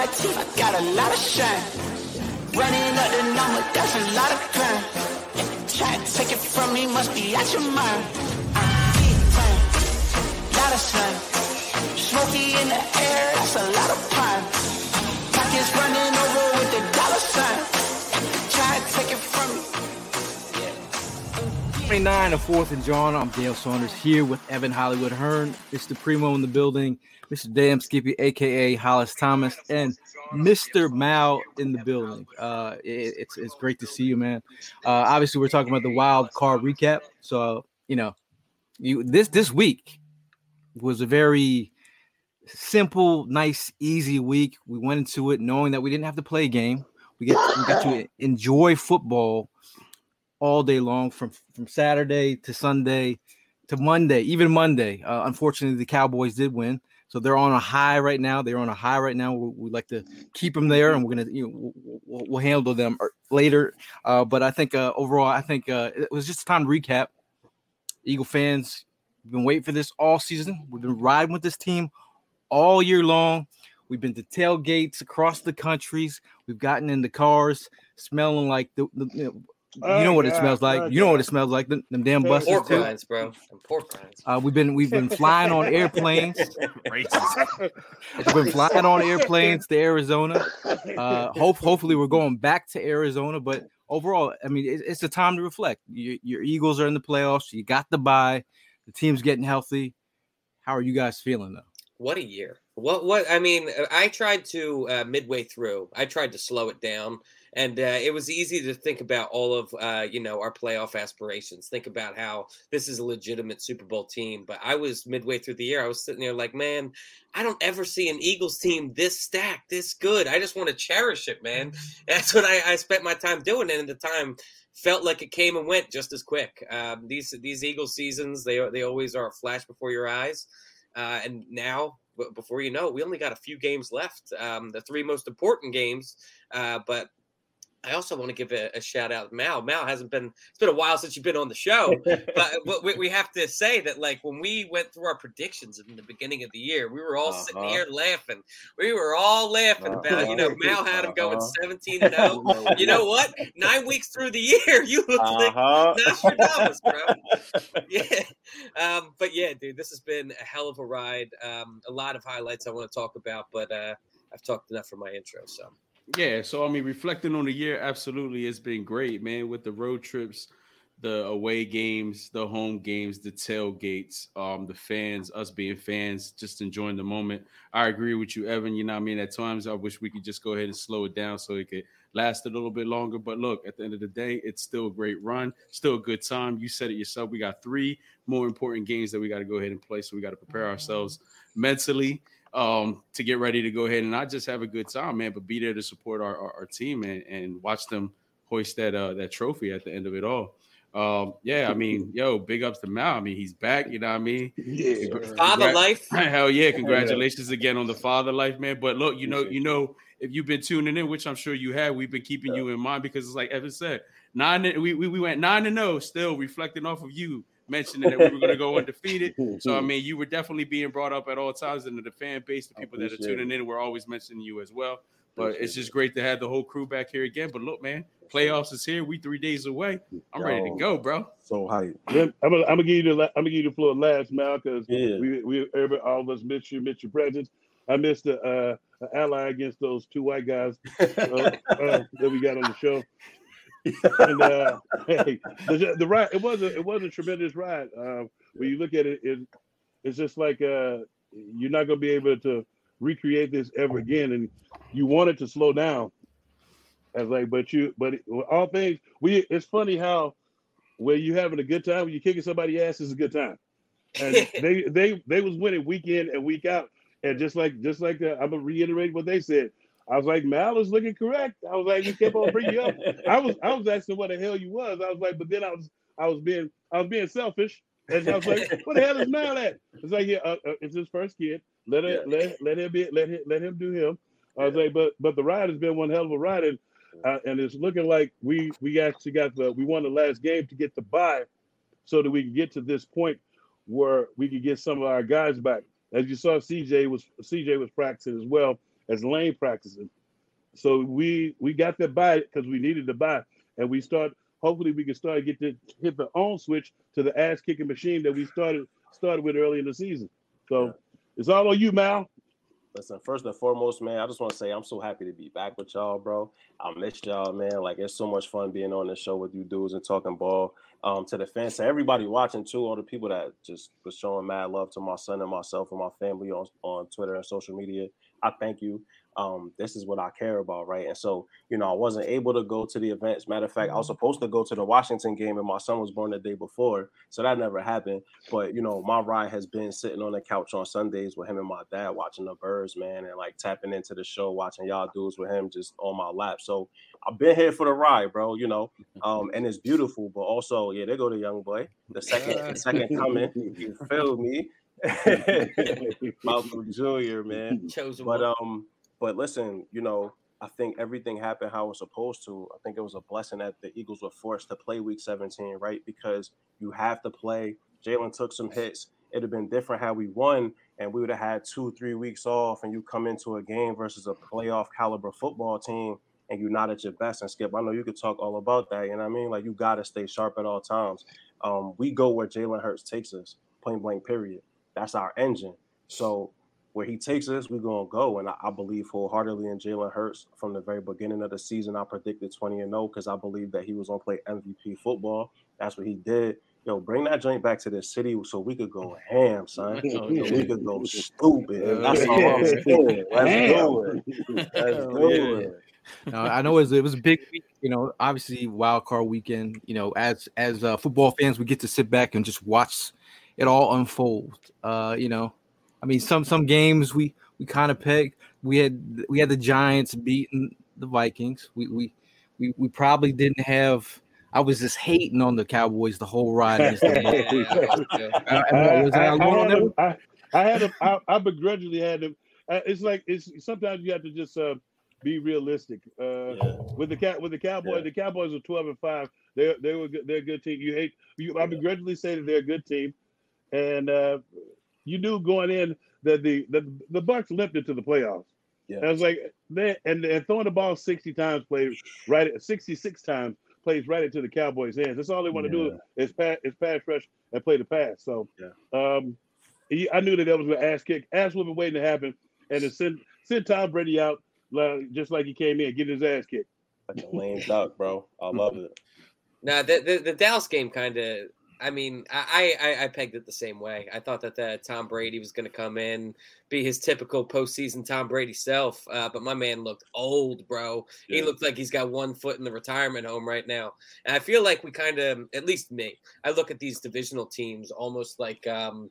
My teeth, I got a lot of shine. Running up the number, that's a lot of crime. Try to take it from me, must be out your mind. I'm deep time, lot of sun. Smoky in the air, that's a lot of pine. Pockets running over with the dollar sign. Try to take it from me. 29 of 4th and John. I'm Dale Saunders here with Evan Hollywood Hearn, It's the Primo in the building, Mr. Damn Skippy, aka Hollis Thomas, and Mr. Mal in the building. Uh, it- it's it's great to see you, man. Uh, obviously, we're talking about the wild card recap. So you know, you this this week was a very simple, nice, easy week. We went into it knowing that we didn't have to play a game. We get we got to enjoy football all day long from from Saturday to Sunday to Monday, even Monday. Uh, unfortunately, the Cowboys did win, so they're on a high right now. They're on a high right now. We, we like to keep them there, and we're gonna you know we'll, we'll, handle them er- later. Uh, but I think uh, overall, I think uh, it was just time to recap. Eagle fans, we've been waiting for this all season. We've been riding with this team all year long. We've been to tailgates across the countries. We've gotten in the cars, smelling like the, the you know, you know what it Oh, smells like. oh, You know what it smells like. Them, them damn Pork buses Pork too. rinds, bro. Them Pork rinds. Uh, we've been we've been flying on airplanes. Racist. We've been flying on airplanes to Arizona. Uh, hope hopefully we're going back to Arizona. But overall, I mean, it, it's a time to reflect. Your, your Eagles are in the playoffs. You got the bye. The team's getting healthy. How are you guys feeling though? What a year. What what I mean, uh, I tried to uh, midway through. I tried to slow it down, and uh, it was easy to think about all of uh, you know our playoff aspirations. Think about how this is a legitimate Super Bowl team. But I was midway through the year. I was sitting there like, man, I don't ever see an Eagles team this stacked, this good. I just want to cherish it, man. That's what I, I spent my time doing, and at the time felt like it came and went just as quick. Um, these these Eagles seasons, they they always are a flash before your eyes. Uh, and now, before you know it, we only got a few games left. Um, the three most important games. Uh, but I also want to give a, a shout out to Mal. Mal hasn't been. It's been a while since you've been on the show, but what we, we have to say that like when we went through our predictions in the beginning of the year, we were all sitting Uh-huh. here laughing. We were all laughing about you know Uh-huh. Mal had him going Uh-huh. seventeen and zero. You know what? Nine weeks through the year, you look like Uh-huh. Nostradamus, bro. yeah. Um, but yeah, dude, this has been a hell of a ride. Um, a lot of highlights I want to talk about, but uh, I've talked enough for my intro. So Yeah, so I mean, reflecting on the year, absolutely, it's been great, man. With the road trips, the away games, the home games, the tailgates, um, the fans, us being fans, just enjoying the moment. I agree with you, Evan. You know, what I mean, at times I wish we could just go ahead and slow it down so it could last a little bit longer. But look, at the end of the day, it's still a great run, still a good time. You said it yourself. We got three more important games that we got to go ahead and play, so we got to prepare ourselves mentally um, to get ready to go ahead and not just have a good time, man, but be there to support our, our, our team and, and watch them hoist that uh, that trophy at the end of it all. Um, yeah, I mean, yo, big ups to Mal. I mean, he's back. You know what I mean? Yeah. father Congra- life. Hell yeah! Congratulations again on the father life, man. But look, you know, you know, if you've been tuning in, which I'm sure you have, we've been keeping you in mind because it's like Evan said, nine. We we, we went nine and zero, still reflecting off of you mentioning that we were going to go undefeated. So I mean, you were definitely being brought up at all times, and the fan base, the people that are appreciate tuning in, we're always mentioning you as well. But Appreciate it's just great to have the whole crew back here again. But look, man, playoffs is here. We three days away. I'm ready to go, bro. So hype. I'm gonna, I'm gonna give you the I'm gonna give you the floor last, Mal, because Yeah. we we every, all of us miss you, miss your presence. I missed the uh an ally against those two white guys uh, uh, that we got on the show. And uh, hey, the, the ride it was a it was a tremendous ride. Uh, when you look at it, it it's just like uh, you're not gonna be able to recreate this ever again, and you want it to slow down. As like, but you, but all things we. It's funny how when you're having a good time, when you're kicking somebody ass, is a good time. And they they they was winning week in and week out, and just like just like uh, I'm gonna reiterate what they said. I was like, Mal is looking correct. I was like, he kept on bringing you up. I was I was asking what the hell you was. I was like, but then I was I was being I was being selfish. And I was like, what the hell is Mal at? It's like, yeah, uh, uh, it's his first kid. Let it yeah. let let him be let him let him do him. I was yeah. like, but but the ride has been one hell of a ride, and uh, and it's looking like we we actually got the we won the last game to get the bye, so that we can get to this point where we could get some of our guys back. As you saw, CJ was CJ was practicing as well as Lane practicing. So we we got the buy it because we needed to buy, and we start. Hopefully, we can start get to hit the on switch to the ass kicking machine that we started started with early in the season. So yeah. it's all on you, Mal. Listen, first and foremost, man, I just want to say I'm so happy to be back with y'all, bro. I missed y'all, man. Like it's so much fun being on the show with you dudes and talking ball. Um, to the fans, to everybody watching too, all the people that just was showing mad love to my son and myself and my family on, on Twitter and social media. I thank you um, this is what I care about, right? And so, you know, I wasn't able to go to the events. Matter of fact, I was mm-hmm. supposed to go to the Washington game, and my son was born the day before, so that never happened. But you know, my ride has been sitting on the couch on Sundays with him and my dad, watching the birds, man, and like tapping into the show, watching y'all dudes with him just on my lap. So I've been here for the ride, bro. You know, um, and it's beautiful, but also, yeah, they go to young boy, the second, the second coming. You feel me? Malcolm Jr. Man, Chosen but um but listen, you know, I think everything happened how it was supposed to. I think it was a blessing that the Eagles were forced to play Week 17, right? Because you have to play. Jalen took some hits. It'd have been different had we won, and we would have had two, three weeks off, and you come into a game versus a playoff caliber football team, and you're not at your best. And Skip, I know you could talk all about that. You know what I mean? Like you got to stay sharp at all times. Um, we go where Jalen Hurts takes us, point blank. Period. That's our engine. So where he takes us, we're gonna go. And I, I believe wholeheartedly in Jalen Hurts from the very beginning of the season. I predicted 20 and 0 because I believe that he was gonna play MVP football. That's what he did. Yo, bring that joint back to the city so we could go ham, son. So we could go stupid. That's all I'm saying. Let's do it. Let's do it. Now, I know it was, it was a big week, you know, obviously wild card weekend. You know, as as uh, football fans, we get to sit back and just watch it all unfold. Uh, you know, I mean, some some games we we kind of pegged. We had we had the Giants beating the Vikings. We we we, we probably didn't have. I was just hating on the Cowboys the whole ride. I, had a, I, I begrudgingly had them. Uh, it's like it's sometimes you have to just uh, be realistic. Uh, yeah. With the cat with the Cowboys, yeah. the Cowboys are twelve and five. They they were they're a good team. You hate you. I begrudgingly say that they're a good team, and uh, you knew going in that the the, the Bucs limped into the playoffs. Yeah. And I was like, they and, and throwing the ball 60 times plays right at 66 times plays right into the Cowboys' hands. That's all they want to yeah. do is pass is pass rush and play the pass. So yeah. um he, I knew that that was an ass kick. Ass would been waiting to happen. And to send send Tom Brady out like, just like he came in, get his ass kicked. Like a lame duck, bro. I love it. Now the, the, the Dallas game kind of I mean, I, I, I pegged it the same way. I thought that the Tom Brady was going to come in, be his typical postseason Tom Brady self, uh, but my man looked old, bro. Yeah. He looked like he's got one foot in the retirement home right now. And I feel like we kind of, at least me, I look at these divisional teams almost like, um,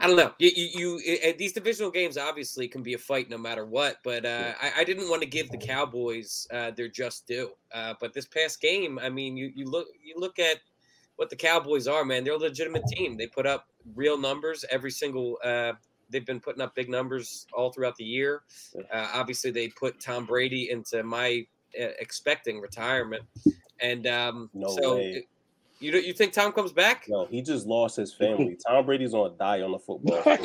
I don't know. You, you, you, these divisional games obviously can be a fight no matter what, but uh, I, I, didn't want to give the Cowboys uh, their just due. Uh, but this past game, I mean, you, you look you look at what the Cowboys are, man. They're a legitimate team. They put up real numbers every single. Uh, they've been putting up big numbers all throughout the year. Uh, obviously, they put Tom Brady into my uh, expecting retirement, and um, no so way. You you think Tom comes back? No, he just lost his family. Tom Brady's gonna die on the football. like,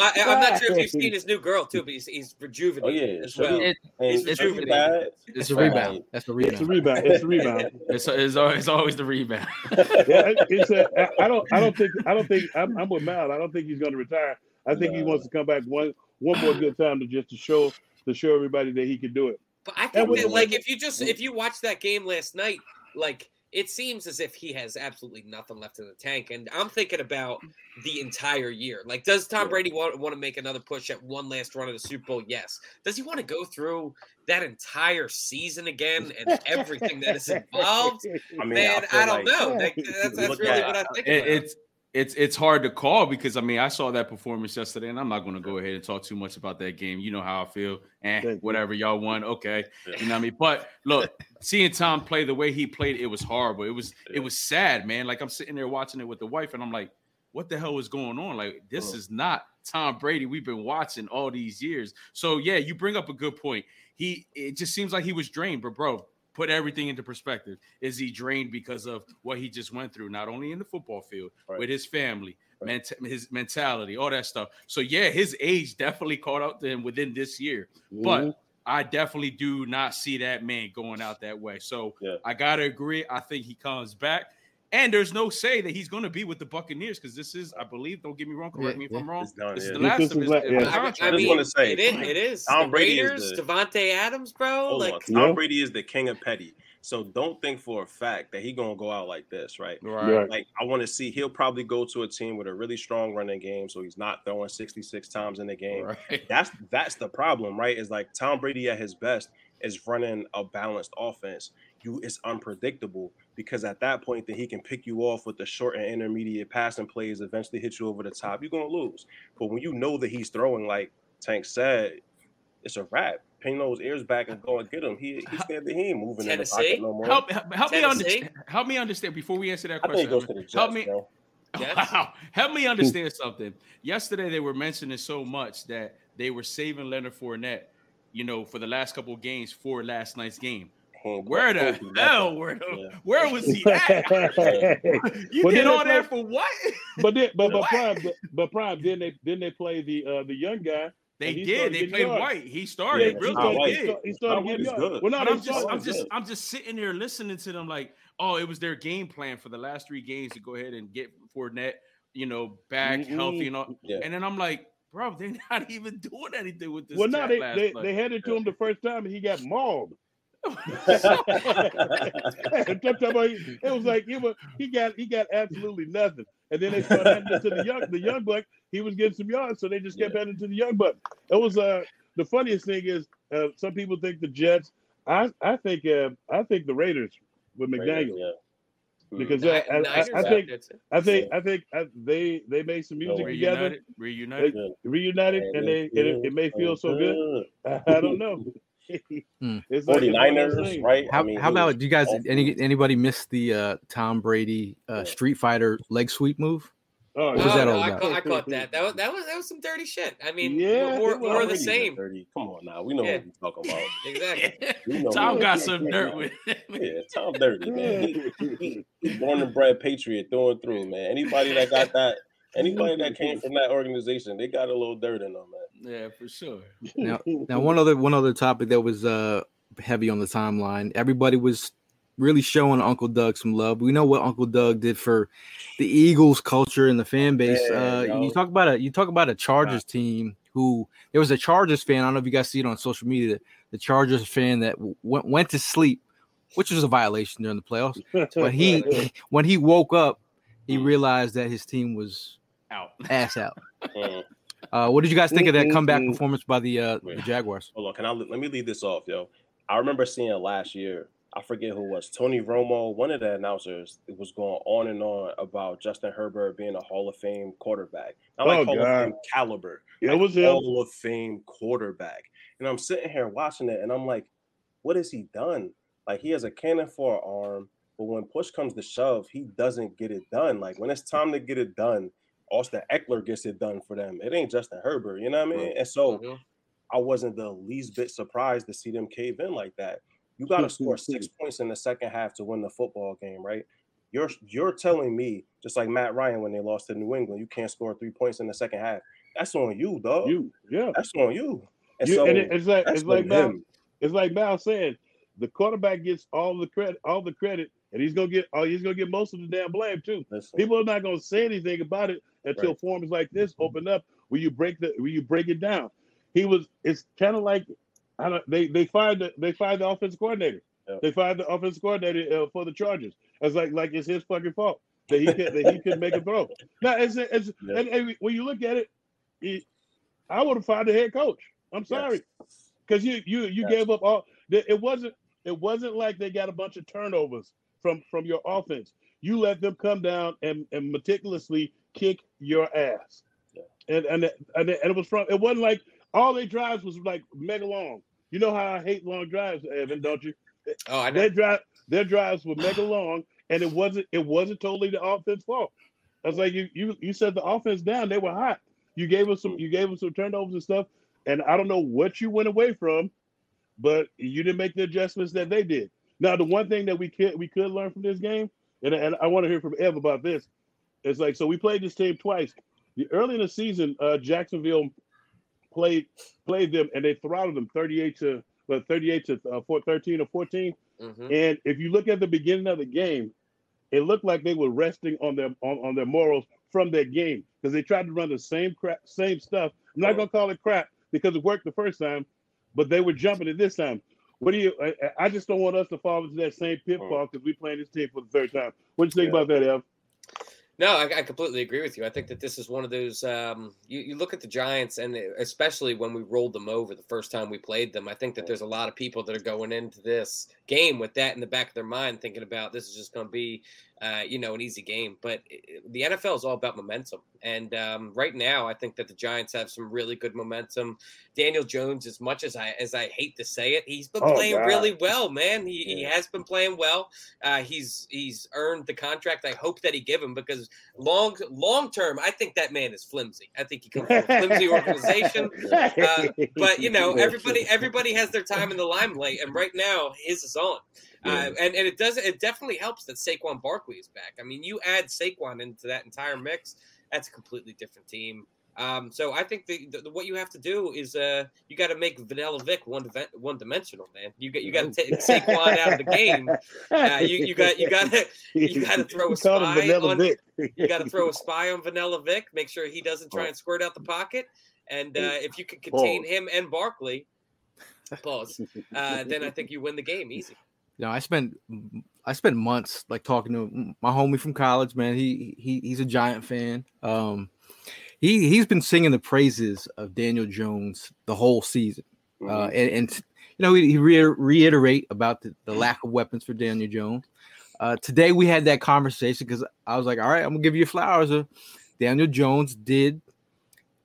I, am not sure if you've seen his new girl too, but he's, he's rejuvenated oh, yeah, as well. It, it's, it's, rejuvenated. It's a rebound. That's a rebound. It's a rebound. It's a rebound. it's, it's, always, it's always the rebound. yeah, it's a, I don't I don't think I don't think I'm, I'm with Mal. I don't think he's going to retire. I think no. he wants to come back one one more good time to just to show to show everybody that he can do it. But I think that, like if you just if you watch that game last night, like it seems as if he has absolutely nothing left in the tank. And I'm thinking about the entire year. Like, does Tom Brady want, want to make another push at one last run of the Super Bowl? Yes. Does he want to go through that entire season again and everything that is involved? I mean, Man, I, I don't like, know. That, that's, that's really at, what I think. It, it's it's it's hard to call because I mean I saw that performance yesterday, and I'm not going to go ahead and talk too much about that game. You know how I feel, and eh, whatever y'all won, okay, you know what I mean. But look, seeing Tom play the way he played, it was horrible. It was it was sad, man. Like I'm sitting there watching it with the wife, and I'm like, what the hell is going on? Like this is not Tom Brady we've been watching all these years. So yeah, you bring up a good point. He it just seems like he was drained, but bro, put everything into perspective. Is he drained because of what he just went through, not only in the football field, right. with his family, right. his mentality, all that stuff? So, yeah, his age definitely caught up to him within this year. Mm-hmm. But I definitely do not see that man going out that way. So, yeah. I got to agree. I think he comes back. And there's no say that he's going to be with the Buccaneers because this is, I believe, don't get me wrong, correct yeah, me if yeah. I'm wrong. Done, this yeah. is the last this of his, like, yeah. I, I, I mean, say it is. It is. Tom the Brady Raiders, is the, Davante Adams, bro. Like Tom Brady is the king of petty. So don't think for a fact that he gonna go out like this, right? Right. Like I want to see he'll probably go to a team with a really strong running game, so he's not throwing 66 times in the game. Right. That's that's the problem, right? Is like Tom Brady at his best is running a balanced offense. You it's unpredictable because at that point, then he can pick you off with the short and intermediate passing plays, eventually hit you over the top. You're gonna lose. But when you know that he's throwing, like Tank said, it's a wrap. Pin those ears back and go and get him. He he said that he ain't moving Tennessee? in the pocket no more. Help, help me understand. Help me understand before we answer that question. Jets, help me. Bro. Wow. Help me understand something. Yesterday they were mentioning so much that they were saving Leonard Fournette, you know, for the last couple of games for last night's game. Where the hell? Where, yeah. where was he at? you but did all that for what? But then, but but prime, but, but prime. Then they then they play the uh the young guy. They did. They played yards. White. He started. Yeah, really, he, did. He started getting yards. Well, no, I'm just, I'm just, I'm just sitting there listening to them like, oh, it was their game plan for the last three games to go ahead and get Fournette, you know, back mm-hmm. healthy and all. Yeah. And then I'm like, bro, they're not even doing anything with this. Well, no, they they, they handed to him the first time and he got mauled it was like he was he got he got absolutely nothing. And then they started handing to the young the young buck. He was getting some yards, so they just kept yeah. handing to the young buck. It was uh the funniest thing is uh, some people think the Jets. I I think uh, I think the Raiders with McDaniel. Raiders, yeah. Because uh, I, I, I, think I think I think they they made some music oh, together, reunited, they, reunited, and they and it, it may feel so good. I don't know mm. 49ers, right? How, I mean, how about do you guys any anybody miss the uh, Tom Brady uh, Street Fighter leg sweep move? Oh, what was that no. I, caught, I caught that. That was that was that was some dirty shit. I mean, yeah, more, more the same. Dirty. Come on now, we know yeah. what we're talking about. exactly. Tom got some dirt with him. Yeah, Tom dirty man. He, he, he born and bred patriot through and through, man. Anybody that got that, anybody that came from that organization, they got a little dirt in them, man. Yeah, for sure. Now, now one other one other topic that was uh heavy on the timeline. Everybody was really showing Uncle Doug some love. We know what Uncle Doug did for the Eagles culture and the fan base. Yeah, uh, you talk about a you talk about a Chargers team who there was a Chargers fan. I don't know if you guys see it on social media. The, the Chargers fan that went went to sleep, which was a violation during the playoffs. But he when he woke up, he mm. realized that his team was out, ass out. Mm. Uh, what did you guys think of that comeback performance by the, uh, the Jaguars? Hold on, can I let me leave this off, yo? I remember seeing last year. I forget who was Tony Romo, one of the announcers, it was going on and on about Justin Herbert being a Hall of Fame quarterback. Not like oh, Hall God. of Fame caliber. Yeah, like it was a Hall of Fame quarterback. And I'm sitting here watching it, and I'm like, what has he done? Like he has a cannon for an arm, but when push comes to shove, he doesn't get it done. Like when it's time to get it done, Austin Ekeler gets it done for them. It ain't Justin Herbert, you know what I mean? And so mm-hmm. I wasn't the least bit surprised to see them cave in like that. You got to score six points in the second half to win the football game, right? You're you're telling me just like Matt Ryan when they lost to New England, you can't score three points in the second half. That's on you, dog. You, yeah, that's on you. And you, so and it's like it's like Mal, it's like Mal said, the quarterback gets all the credit, all the credit, and he's gonna get oh, he's gonna get most of the damn blame too. Listen. People are not gonna say anything about it until right. forms like this open up where you break the where you break it down. he was. It's kind of like I don't. They they fired the they fired the offensive coordinator. Yeah. They fired the offensive coordinator uh, for the Chargers. It's like like it's his fucking fault that he could that he could make a throw. Now it's, it's Yeah. and, and when you look at it, it I would have fired the head coach. I'm sorry, because you you you Yes. gave up all. It wasn't it wasn't like they got a bunch of turnovers from from your offense. You let them come down and, and meticulously kick your ass. Yeah. And and it- and it, and it was from it wasn't like all their drives was like mega long. You know how I hate long drives, Evan, don't you? Oh, I know. Their drive their drives were mega long, and it wasn't it wasn't totally the offense fault. I was like you you you set the offense down. They were hot. You gave us some you gave them some turnovers and stuff, and I don't know what you went away from, but you didn't make the adjustments that they did. Now the one thing that we could we could learn from this game, and, and I want to hear from Ev about this. It's like so we played this team twice. The early in the season, uh, Jacksonville played played them and they throttled them 38 to but 38 to uh, 4, 13 or 14. Mhm. And if you look at the beginning of the game, it looked like they were resting on their on, on their morals from that game because they tried to run the same crap, same stuff. I'm not gonna call it crap because it worked the first time, but they were jumping it this time. What do you? I, I just don't want us to fall into that same pitfall because we playing this team for the third time. What do you think Yeah. about that, Ev? No, I, I completely agree with you. I think that this is one of those. Um, you, you look at the Giants, and especially when we rolled them over the first time we played them, I think that there's a lot of people that are going into this game with that in the back of their mind, thinking about this is just going to be, uh, you know, an easy game. But the NFL is all about momentum, and um, right now, I think that the Giants have some really good momentum. Daniel Jones, as much as I as I hate to say it, he's been Oh, playing God. really well, man. He, he has been playing well. Uh, he's he's earned the contract. I hope that he give him because long long term, I think that man is flimsy. I think he comes from a flimsy organization. Uh, but you know, everybody everybody has their time in the limelight, and right now his is on. Uh, and and it does it definitely helps that Saquon Barkley is back. I mean, you add Saquon into that entire mix, that's a completely different team. Um, so I think the, the, what you have to do is uh, you got to make Vanilla Vic one one dimensional, man. You got you got to take Saquon out of the game. Uh, you you got you got to you got to throw a spy on Vic. you got to throw a spy on Vanilla Vic. Make sure he doesn't try and squirt out the pocket. And uh, if you can contain Pause. him and Barkley, pause, uh, then I think you win the game easy. You know, I spent I spent months like talking to my homie from college, man. He he he's a giant fan. Um he he's been singing the praises of Daniel Jones the whole season. Mm-hmm. Uh and, and you know, he, he re- reiterate about the, the lack of weapons for Daniel Jones. Uh today we had that conversation because I was like, all right, I'm gonna give you flowers. Uh, Daniel Jones did,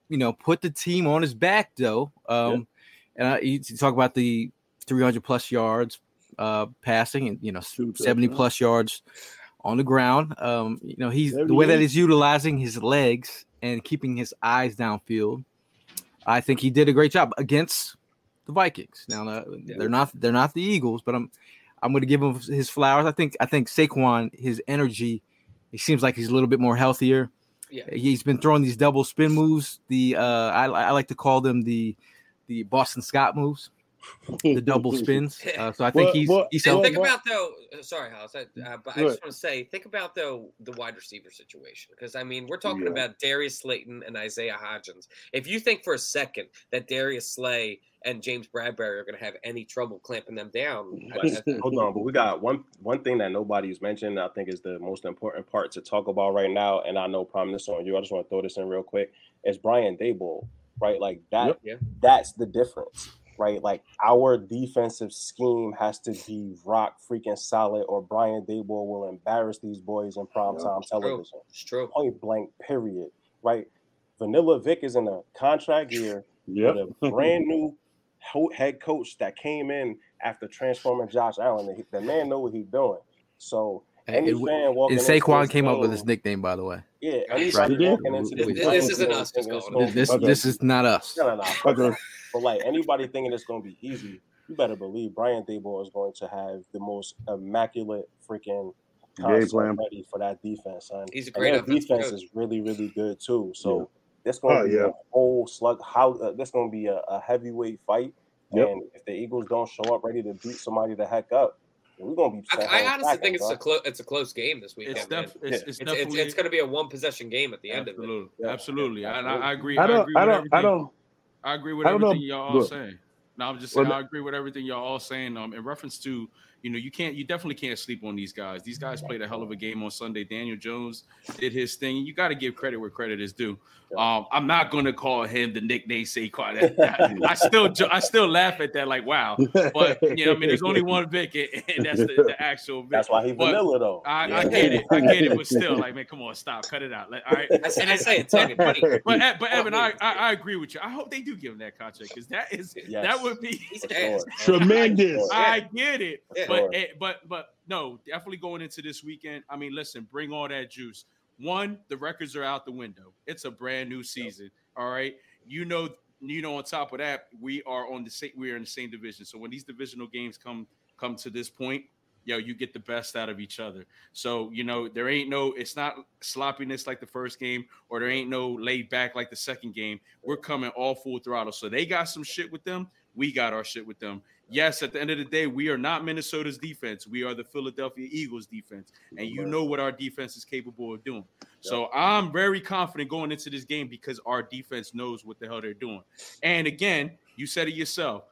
you know, put the team on his back though. Um and I, you talk about the 300 plus yards uh passing and you know Two 70 touchdowns. plus yards on the ground. Um you know he's the way that he's utilizing his legs and keeping his eyes downfield i think he did a great job against the vikings. Now uh, they're not they're not the eagles but i'm i'm going to give him his flowers. I think i think Saquon his energy he seems like he's a little bit more healthier. Yeah. he's been throwing these double spin moves the uh i, I like to call them the the boston scott moves the double spins. Uh, so I think Well, he's well, he's Think, Well, think about though. uh, Sorry, House. I, uh, but I just want to say, think about though the wide receiver situation because I mean we're talking Yeah. about Darius Slayton and Isaiah Hodgins. If you think for a second that Darius Slay and James Bradberry are going to have any trouble clamping them down, I- I- Hold on, but we got one one thing that nobody's mentioned. I think is the most important part to talk about right now, and I know problem this on you. I just want to throw this in real quick. Is Brian Daboll, right? Like that. Yep. Yeah. That's the difference, right? Like our defensive scheme has to be rock freaking solid, or Brian Daboll will embarrass these boys in prime Yep. time true. television. It's true. Point blank. Period. Right. Vanilla Vic is in a contract year Yep. with a brand new head coach that came in after transforming Josh Allen. The, the man know what he's doing. So any and, fan walking and Saquon this came up with game- his nickname, by the way. Yeah, Right. anybody He did? walking into This- this, this isn't us thinking just it's going gonna This Okay. this is not us. no, no, no. Okay. But like anybody thinking it's going to be easy, you better believe Brian Daboll is going to have the most immaculate freaking Game plan. ready for that defense, son. He's a And great their offensive defense coach. is really, really good too. So this going to Oh, be yeah. a whole slug. How uh, this going to be a, a heavyweight fight, Yep. and if the Eagles don't show up ready to beat somebody the heck up, we're going to be. I, I honestly packing, think it's bro. a close. It's a close game this weekend. It's, def- it's, it's, It's, it's, definitely it's going to be a one possession game at the end of it. absolutely, Yeah. absolutely. I, I I agree. I I, don't. agree I with don't. everything. I don't. I agree with everything y'all all saying. No, I'm just saying well, I agree with everything y'all all saying. Um, in reference to you know, you can't, you definitely can't sleep on these guys. These guys played a hell of a game on Sunday. Daniel Jones did his thing. You got to give credit where credit is due. Um, I'm not going to call him the nickname Saquon. I still, I still laugh at that. Like, wow. But you know, I mean, there's only one Vic, and that's the, the actual. Vic. That's why he's vanilla, though. I, yeah. I, get it, I get it, but still, like, man, come on, stop, cut it out. Like, all right, I say, I say it's funny. But, but Evan, I, I, I, agree with you. I hope they do give him that contract because that is yes. that would be tremendous. I, get it, yeah. But eh, but but no, definitely going into this weekend. I mean, listen, bring all that juice. One, the records are out the window. It's a brand new season. All right. You know, you know, on top of that, we are on the same we are in the same division. So when these divisional games come come to this point, yo, you get the best out of each other. So, you know, there ain't no, it's not sloppiness like the first game, or there ain't no laid back like the second game. We're coming all full throttle. So they got some shit with them. We got our shit with them yes, at the end of the day, we are not Minnesota's defense. We are the Philadelphia Eagles defense. And you know what our defense is capable of doing. So I'm very confident going into this game because our defense knows what the hell they're doing. And again, you said it yourself.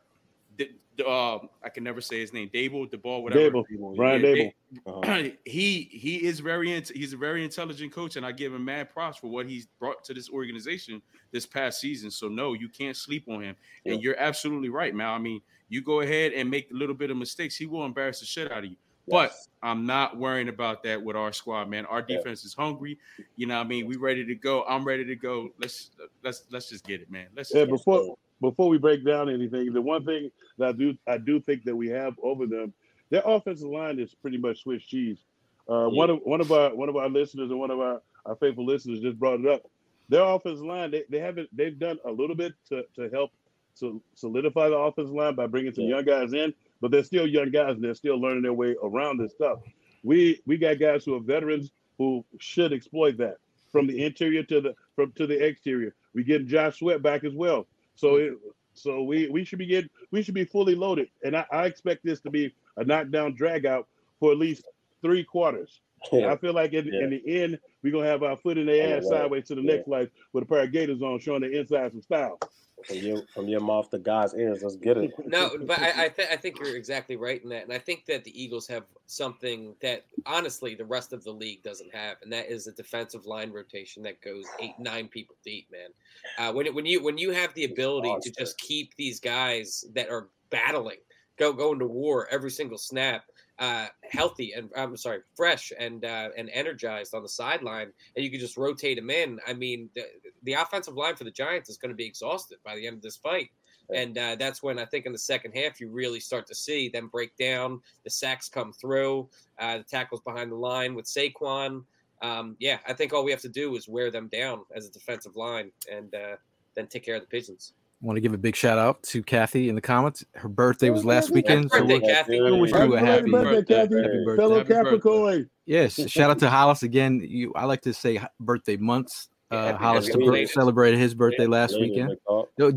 The, the, uh, I can never say his name. Dable, the ball, whatever. Daboll, Brian Daboll. Uh-huh. he he is very he's a very intelligent coach, and I give him mad props for what he's brought to this organization this past season. So no, you can't sleep on him. Yeah. And you're absolutely right, Mal. I mean, you go ahead and make a little bit of mistakes, he will embarrass the shit out of you. Yes. But I'm not worrying about that with our squad, man. Our defense yeah. is hungry. You know, what I mean, we ready to go. I'm ready to go. Let's let's let's just get it, man. Let's yeah. Before. Before we break down anything, the one thing that I do I do think that we have over them, their offensive line is pretty much Swiss cheese. Uh, yeah. One of one of our one of our listeners and one of our, our faithful listeners just brought it up. Their offensive line, they, they haven't they've done a little bit to, to help to solidify the offensive line by bringing some yeah. young guys in, but they're still young guys and they're still learning their way around this stuff. We we got guys who are veterans who should exploit that from the interior to the from to the exterior. We get Josh Sweat back as well. So it, so we we should be getting we should be fully loaded, and I, I expect this to be a knockdown drag out for at least three quarters. Yeah. I feel like in, yeah. in, the end, we're gonna have our foot in the ass sideways to the yeah. next life with a pair of gators on, showing the inside some style from your from your mouth to God's ears. Let's get it. No, but I I, th- I think you're exactly right in that, and I think that the Eagles have something that honestly the rest of the league doesn't have, and that is a defensive line rotation that goes eight nine people deep, man. Uh, when it, when you when you have the ability to just keep these guys that are battling go going to war every single snap uh, healthy and I'm sorry, fresh and uh, and energized on the sideline, and you can just rotate them in. I mean, the, the offensive line for the Giants is going to be exhausted by the end of this fight. And uh, that's when I think in the second half you really start to see them break down. The sacks come through, uh, the tackles behind the line with Saquon. Um, yeah, I think all we have to do is wear them down as a defensive line, and uh, then take care of the pigeons want to give a big shout out to Kathy in the comments. Her birthday was last weekend. Happy birthday, so Kathy. We wish you a happy birthday, Kathy. Happy birthday. Fellow Capricorn. Yes. shout out to Hollis again. You, I like to say birthday months. Uh, Hollis celebrated his birthday yeah, last weekend.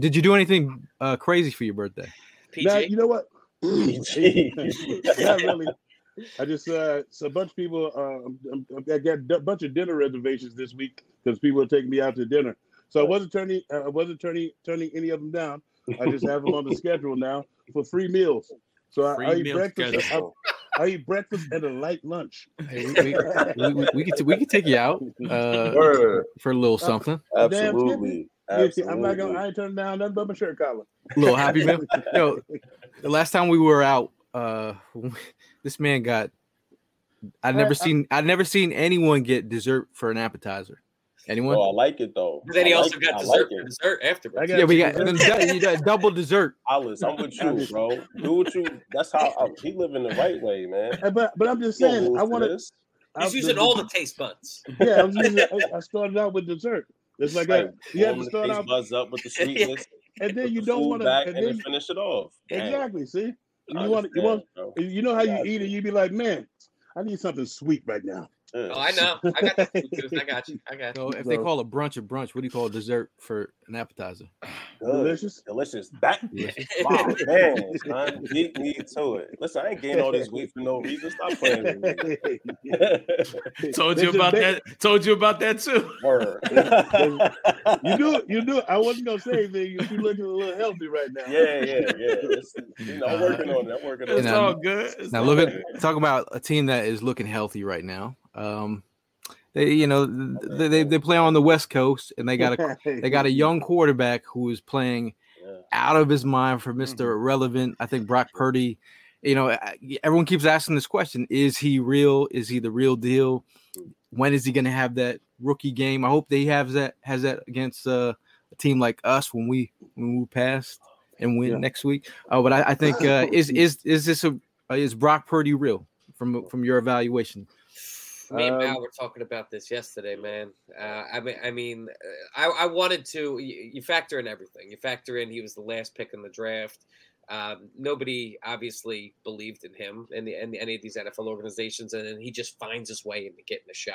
Did you do anything uh, crazy for your birthday? Now, you know what? Not really. I just uh, so a bunch of people. Uh, I got a bunch of dinner reservations this week because people are taking me out to dinner. So I wasn't turning uh, I wasn't turning turning any of them down. I just have them on the schedule now for free meals. So I, I eat breakfast. I, I, eat breakfast and a light lunch. Hey, we, we, we, we, could we could take you out uh, for a little something. Absolutely. Absolutely. I'm not gonna. I ain't turning down nothing but my shirt collar. Little happy meal. Yo, the last time we were out, uh, this man got. I never seen. I never seen anyone get dessert for an appetizer. Anyone? Oh, I like it though. But then he also like got dessert like dessert afterwards. Yeah, we got, you got double dessert. Alice, I'm with you, bro. Do what you. That's how I, he living the right way, man. But but I'm just saying, I want to. He's using all the taste buds. Yeah, I, using, I started out with dessert. It's like right. a, you have to start out buzz up with the sweetness, and then you don't want to, and, then finish it off. Exactly. See, you want you want you know how you eat it. You be like, man, I need something sweet right now. Oh, I know. I got the I got you. I got you. So if they call a brunch a brunch, what do you call a dessert for an appetizer? Good. Delicious. Delicious. That wow, man, son. Beat me to it. Listen, I ain't gained all this weight for no reason. Stop playing with me. Told you about that. Told you about that too. Word. You do, you do. I wasn't gonna say anything. You you looking a little healthy right now. yeah, yeah, yeah. Listen, you know, I'm uh, working on it. I'm working on It's it. now- all good. It's Now all look good. at talk about a team that is looking healthy right now. Um, they you know they, they they play on the West Coast and they got a they got a young quarterback who is playing out of his mind for Mr. Irrelevant. I think Brock Purdy, you know, everyone keeps asking this question is he real? Is he the real deal? When is he going to have that rookie game? I hope they have that has that against uh, a team like us when we when we pass and win Yeah. next week. Uh, but I, I think uh, is is is this a is Brock Purdy real from from your evaluation? Me and Um, Mal were talking about this yesterday, man. Uh, I mean, I mean, uh, I, I wanted to. You, you factor in everything. You factor in he was the last pick in the draft. Um, nobody obviously believed in him in, the, in any of these NFL organizations, and then he just finds his way into getting a shot.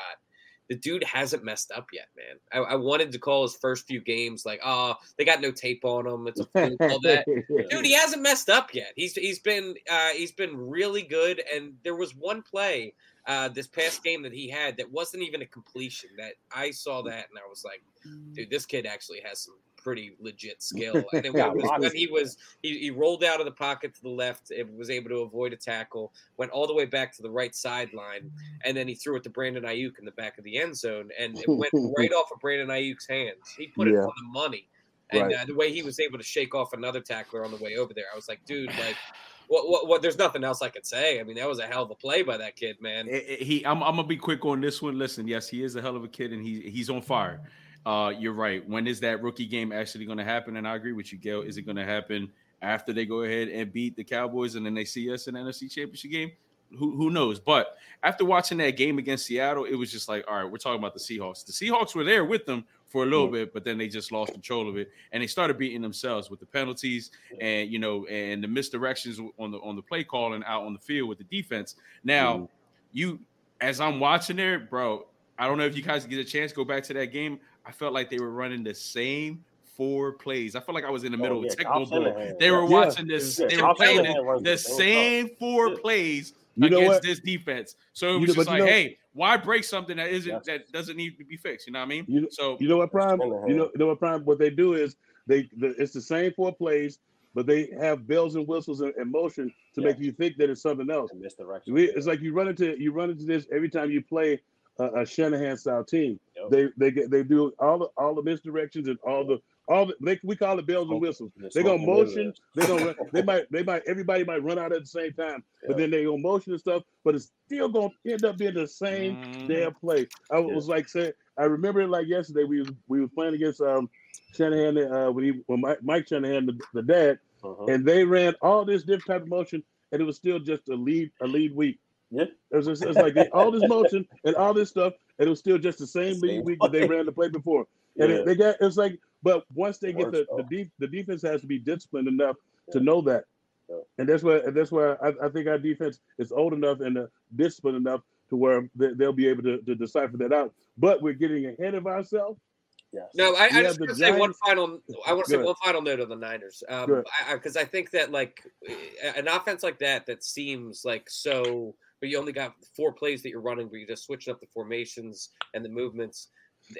The dude hasn't messed up yet, man. I, I wanted to call his first few games like, oh, they got no tape on him. It's a all that dude he hasn't messed up yet he's he's been uh he's been really good and there was one play uh this past game that he had that wasn't even a completion that i saw that and i was like dude this kid actually has some pretty legit skill. And it Yeah, was when he was he, he rolled out of the pocket to the left it was able to avoid a tackle went all the way back to the right sideline and then he threw it to Brandon Aiyuk in the back of the end zone and it went right off of Brandon Aiyuk's hands. He put it on the money. And Right. uh, the way he was able to shake off another tackler on the way over there, I was like, dude, like, what, what, what? There's nothing else I could say. I mean, that was a hell of a play by that kid, man. Eh, eh, he I'm, I'm gonna be quick on this one. Listen, yes, he is a hell of a kid and he he's on fire. Uh, you're right. When is that rookie game actually going to happen? And I agree with you, Gail. Is it going to happen after they go ahead and beat the Cowboys and then they see us in the NFC Championship game? Who who knows? But after watching that game against Seattle, it was just like, all right, we're talking about the Seahawks. The Seahawks were there with them for a little bit, but then they just lost control of it and they started beating themselves with the penalties and you know and the misdirections on the on the play call and out on the field with the defense. Now, you as I'm watching there, bro, I don't know if you guys get a chance go back to that game. I felt like they were running the same four plays. I felt like I was in the Oh, middle yeah, of technical They were Yeah. watching this. Yeah, They were playing the, the same four plays You know against what? this defense. So it You was know- just you like, know- hey, why break something that isn't Yes. that doesn't need to be fixed? You know what I mean? You- so You know what, Prime? Shanahan. You know, you know what, Prime? What they do is they the, it's the same four plays, but they have bells and whistles and, and motion to Yeah. make you think that it's something else. And misdirection. We, it's like you run into you run into this every time you play a, a Shanahan style team. Yep. They they get they do all the all the misdirections and all the all the they, we call it bells and whistles. The They gonna motion. They gonna they might they might everybody might run out at the same time, Yeah. but then they gonna motion and stuff. But it's still gonna end up being the same Mhm. damn play. I Yeah. was like saying, I remember it like yesterday. We was we were playing against um Shanahan uh, when he when Mike, Mike Shanahan the, the dad, Uh-huh. and they ran all this different type of motion, and it was still just a lead a lead week. Yeah. It was just, it's like they, all this motion and all this stuff, and it was still just the same Same lead week that they ran the play before. And Yeah. it, they got it's like, but once they It get the works, the, though. def, the defense has to be disciplined enough to know that, Yeah. and that's why and that's why I, I think our defense is old enough and uh, disciplined enough to where they, they'll be able to, to decipher that out. But we're getting ahead of ourselves. Yes. No, I, I just want to say one final. I want to say one final note on the Niners, um, Good. because I, think that like an offense like that that seems like so, but you only got four plays that you're running, but you're just switching up the formations and the movements.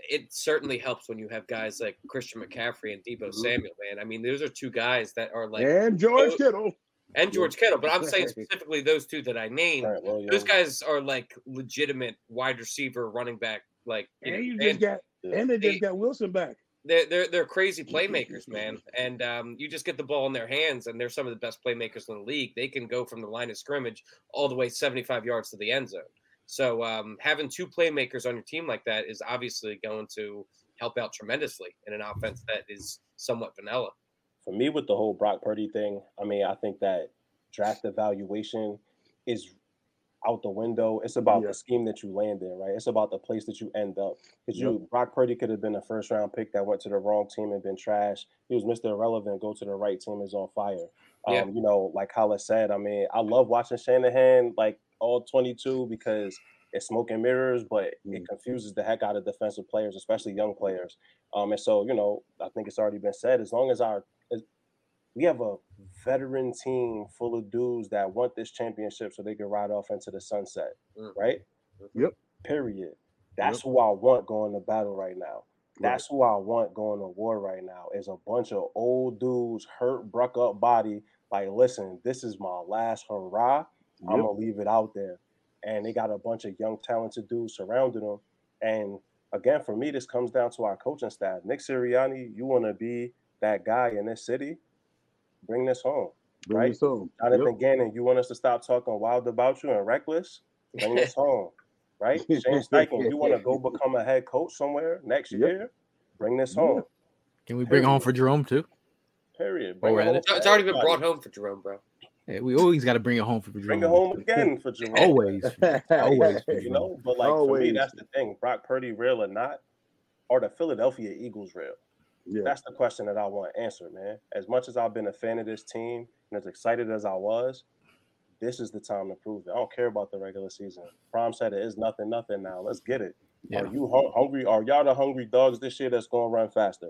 It certainly helps when you have guys like Christian McCaffrey and Deebo Mhm. Samuel, man. I mean, those are two guys that are like, and George oh, Kittle. and George Kittle, but I'm saying specifically those two that I named. All right, well, Those guys are like legitimate wide receiver, running back, like you And know, you just and- got and they they- just got Wilson back. they're they're they're crazy playmakers, man. And um, you just get the ball in their hands, and they're some of the best playmakers in the league. They can go from the line of scrimmage all the way 75 yards to the end zone. So um, having two playmakers on your team like that is obviously going to help out tremendously in an offense that is somewhat vanilla. for me with the whole Brock Purdy thing, I mean, I think that draft evaluation is out the window. It's about Yeah. the scheme that you land in, right? It's about the place that you end up. Because Yep. you Brock Purdy could have been a first round pick that went to the wrong team and been trash. He was Mr. Irrelevant, go to the right team is on fire. Yeah. Um, you know, like Hollis said, I mean, I love watching Shanahan like all 22 because it's smoke and mirrors, but Mm. it confuses the heck out of defensive players, especially young players. Um, and so you know, I think it's already been said. As long as our as we have a veteran team full of dudes that want this championship so they can ride off into the sunset, Mm. right? Yep. Period. That's who I want going to battle right now. That's who I want going to war right now. Is a bunch of old dudes, hurt, bruck up body. Like, listen, this is my last hurrah. I'm gonna leave it out there. And they got a bunch of young, talented dudes surrounding them. And again, for me, this comes down to our coaching staff. Nick Sirianni, you want to be that guy in this city? Bring this home. Bring right? this home. Jonathan Yep. Gannon, you want us to stop talking wild about you and reckless? Bring this home, right? Shane Steichen, you want to go become a head coach somewhere next Yep. year? Bring this Yeah. home. Can we bring it home for Jerome too? Period. While Bring we're it at home it. It's it's already been brought home for Jerome, bro. Yeah, we always got to bring it home for Jerome. Bring it home again for Jerome. Always, always. for you know, but like for me, that's the thing. Brock Purdy real or not? Are the Philadelphia Eagles real? Yeah. That's the question that I want answered, man. As much as I've been a fan of this team and as excited as I was, this is the time to prove it. I don't care about the regular season. Prom said it is nothing, nothing now. Let's get it. Yeah. Are you hungry? Are y'all the hungry dogs this year that's going to run faster?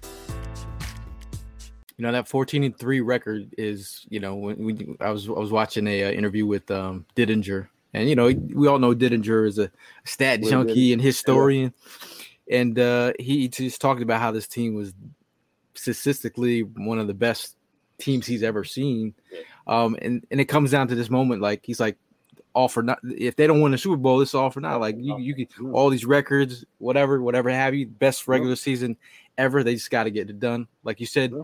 You know that 14 and 3 record is, you know, when we I was I was watching a uh, interview with um Didinger and you know, we all know Didinger is a stat junkie and historian. And uh he just talked about how this team was statistically one of the best teams he's ever seen. Um and and it comes down to this moment like he's like all for not if they don't win the Super Bowl, it's all for not like you you get all these records, whatever, whatever have you, best regular season ever. They just got to get it done. Like you said, Yeah.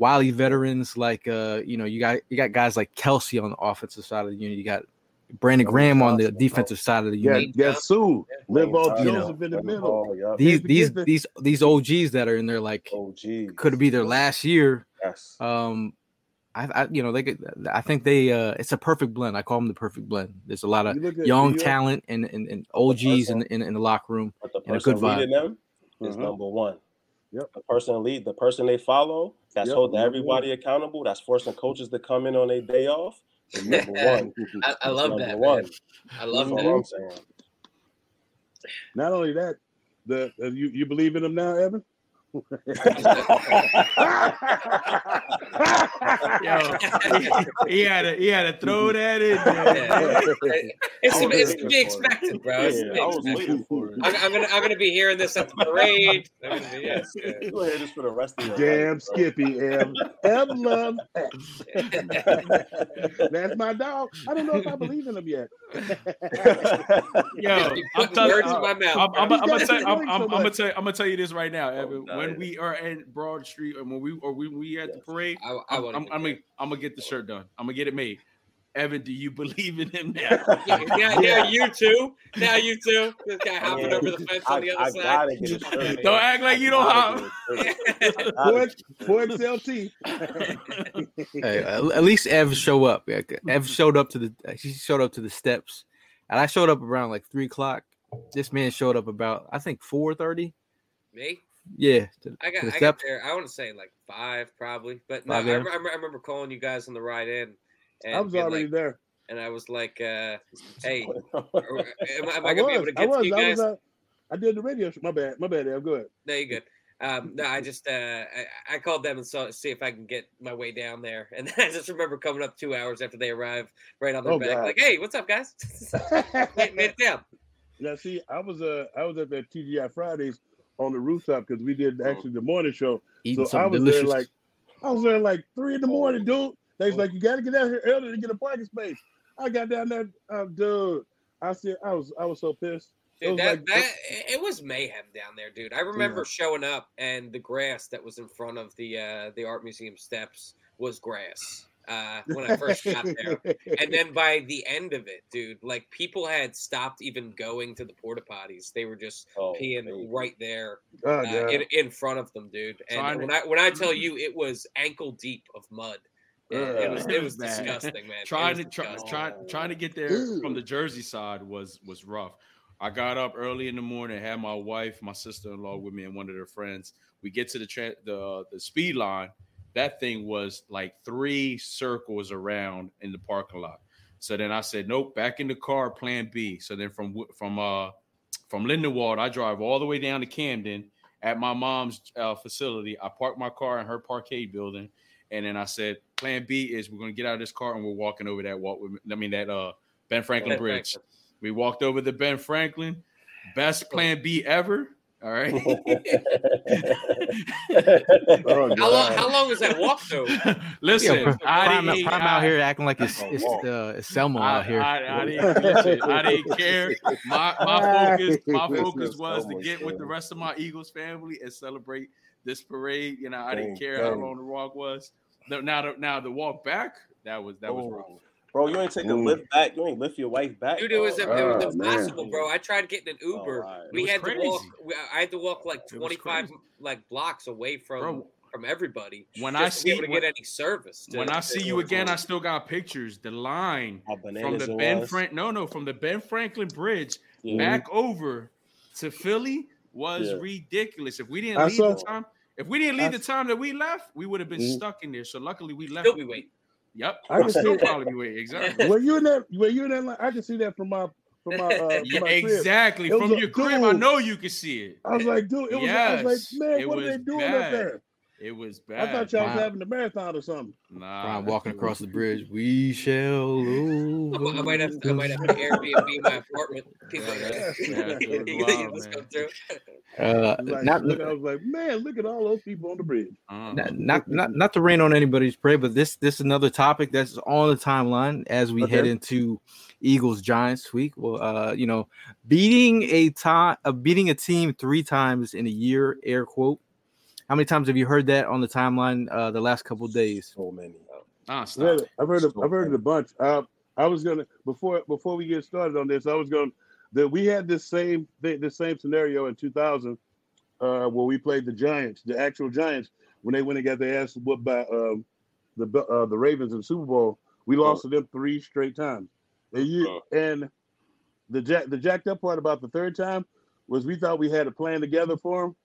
Wily veterans like uh you know you got you got guys like Kelce on the offensive side of the unit. You got Brandon Graham on the defensive side of the unit. yeah, Sue. Live off You know, Joseph in the middle. Hall, yup. These these these these OGs that are in there like geez. could be their last year. Yes. Um, I, I you know they could. I think they uh it's a perfect blend. I call them the perfect blend. There's a lot of You young talent and and, and OGs in, person- in in the locker room. But the and a person good vibe. leading them is Uh-huh. number one. Yep. The person lead, the person they follow, that's Yep, holding number everybody accountable. That's forcing coaches to come in on their day off. number one. I, I love Number that. one. Man. I love That's that. all I'm saying. Not only that, the uh, you you believe in him now, Evan? Yo, he, he had to he had to throw that in Yeah. there. It's, I it's to be expected, bro. Yeah, be I was waiting for it. I'm, I'm gonna I'm gonna be hearing this at the parade. I'm gonna be, yes, yeah. You gonna hear this for the rest of your Damn life. Skippy, Ev. Ev love. That's my dog. I don't know if I believe in him yet. Yo, I'm telling words in my mouth. I'm, I'm, bro. I'm, gonna tell, He's I'm, I'm, I'm gonna tell, I'm gonna tell you this right now, Evan. Oh, no, when we are in Broad Street and when we or when we at the parade, I, I I'm, I'm, I'm, gonna, I'm gonna get the shirt done. I'm gonna get it made. Evan, do you believe in him now? it. Yeah, now, now you too. Now you too. This guy hopping Yeah. over the fence I, on the I other gotta side. get a shirt. Don't act like you don't Gotta have. get a shirt. Four, four XLT. Hey, at at least Ev show up. Ev showed up to the. She showed up to the steps, and I showed up around like three o'clock. This man showed up about I think four thirty. Me? Yeah, to, I got to the I got there. I want to say like five probably, but no, I, Five a.m.? rem- I remember calling you guys on the ride in, and I was being already like, there. and I was like, uh, "Hey, am, I- am I I gonna be able was. to I get to you I guys?" was. Uh, I did the radio show. My bad. My bad. Ev. Go ahead. No, you're good. Um, no, I just uh, I, I called them and saw see if I can get my way down there, and then I just remember coming up two hours after they arrived, right on their Oh, back, God. like, "Hey, what's up, guys? made, made it down." now see, I was uh I was at that TGI Fridays on the rooftop because we did actually the morning show. Eating so I was delicious. there like I was there like three in the morning, dude. They was like, you got to get out here early to get a parking space. I got down there, uh, dude. I said I was I was so pissed. It Dude, was that, like- that it was mayhem down there, dude. I remember showing up and the grass that was in front of the uh, the art museum steps was grass uh, when I first got there. And then by the end of it, dude, like people had stopped even going to the porta potties. They were just Oh, peeing baby. right there Oh, uh, in, in front of them, dude. Trying And to- when I when I tell you it was ankle deep of mud. It, it was It it was was disgusting, man. Trying to try, disgusting. try, trying to get there Ew. from the Jersey side was was rough. I got up early in the morning, had my wife, my sister in law with me, and one of their friends. We get to the tra- the the speed line. That thing was like three circles around in the parking lot. So then I said, nope, back in the car, Plan B. So then from from uh from Lindenwold, I drive all the way down to Camden at my mom's uh, facility. I park my car in her parquet building, and then I said, Plan B is we're going to get out of this car and we're walking over that walk. I mean that uh Ben Franklin Ben Bridge. Franklin. We walked over the Ben Franklin. Best Plan B ever. All right. Oh, How long God. how long was that walk though? Listen, Yeah, I prime, didn't, prime I- out here acting like it's it's, uh, it's Selma I, out here. I, I didn't listen. I didn't care. My my focus, my focus was so to much get with the rest of my Eagles family and celebrate this parade. You know, I didn't Dang, care how long the walk was. No, Now, the, now the walk back, that was that was Oh. Rough. Bro, you ain't take a lift back. You ain't lift your wife back. Dude, it was, bro. it was Oh, man. impossible, bro. I tried getting an Uber. Oh, all right. we It was had to walk. we- I had to walk like twenty five like blocks away from Bro, from everybody. when just I to be able see- to when- get any service. to- When I see you again, I still got pictures. The line from the Ben was. Frank, no, no, from the Ben Franklin Bridge Yeah. back over to Philly was Yeah. ridiculous. If we didn't I leave saw- the time, if we didn't leave I- the time that we left, we would have been Mhm. stuck in there. So luckily we left. still be waiting. Yep, I can still probably be waiting. Exactly. Were you in that? Were you in that? Line? I can see that from my from my uh, from Yeah, my exactly. From your crib, I know you can see it. I was like, dude, it was. I was like, man, it what are they doing up there? It was bad. I thought y'all was having a marathon or something. Nah, Brian walking across the bridge. We shall. I I might have I might have to Airbnb my apartment. People, Yeah, yeah, yeah, you wild, come through. Uh, Like, not, look, I was like, man, look at all those people on the bridge. Uh-huh. not, not, not, not to rain on anybody's parade, but this this is another topic that's on the timeline as we head into Eagles Giants week. Well, uh, you know, beating a time, uh, beating a team three times in a year, air quote. How many times have you heard that on the timeline uh, the last couple of days? So many. Nah, I've heard, I've heard, of, I've heard it a bunch. Uh, I was gonna before before we get started on this, I was going that we had this same thing, this same scenario in 2000, uh, where we played the Giants, the actual Giants, when they went and got their ass whooped by um, the uh, the Ravens in the Super Bowl. We lost to them three straight times, and you and the jack the jacked up part about the third time was we thought we had a plan together for him.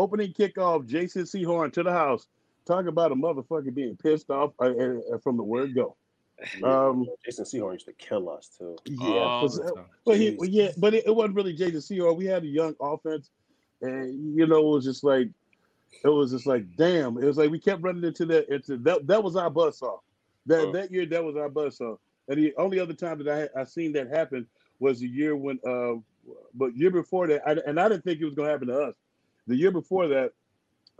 Opening kickoff, Jason Sehorn to the house. Talk about a motherfucker being pissed off uh, uh, from the word go. Um, Jason Sehorn used to kill us too. yeah, All but, the time. but he, well, yeah, but it, it wasn't really Jason Sehorn. We had a young offense, and you know, it was just like it was just like damn. It was like we kept running into that. Into that. That was our buzzsaw. That Uh. that year, that was our buzzsaw. And the only other time that I I seen that happen was the year when, uh, but year before that, I, and I didn't think it was gonna happen to us. The year before that,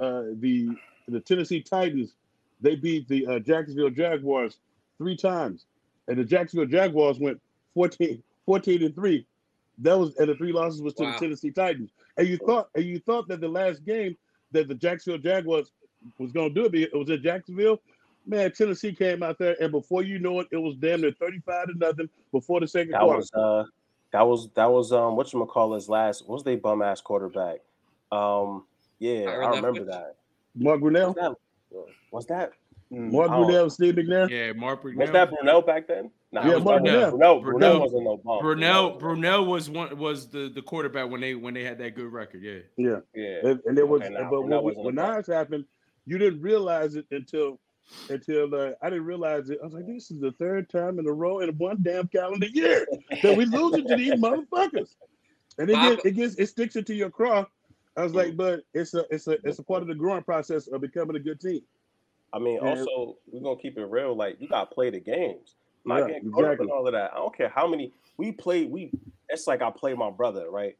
uh, the the Tennessee Titans they beat the uh, Jacksonville Jaguars three times, and the Jacksonville Jaguars went 14, 14 and three. That was and the three losses was to Wow. the Tennessee Titans. And you thought and you thought that the last game that the Jacksonville Jaguars was going to do it, it was at Jacksonville. Man, Tennessee came out there, and before you know it, it was damn near thirty-five to nothing before the second That quarter. was uh that was that was um what you call his last what was they bum ass quarterback? Um yeah, Byron I remember Leftwich? that. Mark Was Brunell, that was that mm, Mark I Brunell, Steve McNair. Yeah, Mark Brunell. was that Brunell back then? Nah, Yeah, Mark Brunell. Brunell. Brunell, Brunell. Brunell wasn't no bum. Brunell, wasn't- Brunell was one was the, the quarterback when they when they had that good record. Yeah. Yeah. Yeah. And, and there was, Okay, nah, but Brunell when, wasn't when a happened, you didn't realize it until until uh, I didn't realize it. I was like, this is the third time in a row in one damn calendar year that we losing to these motherfuckers. And it Bob- gets, it gets it sticks into your craw. I was like, but it's a it's a it's a part of the growing process of becoming a good team. I mean, Yeah. also we're gonna keep it real. Like you gotta play the games. Not Yeah, getting caught up in exactly. all of that. I don't care how many we played. We it's like I play my brother, right?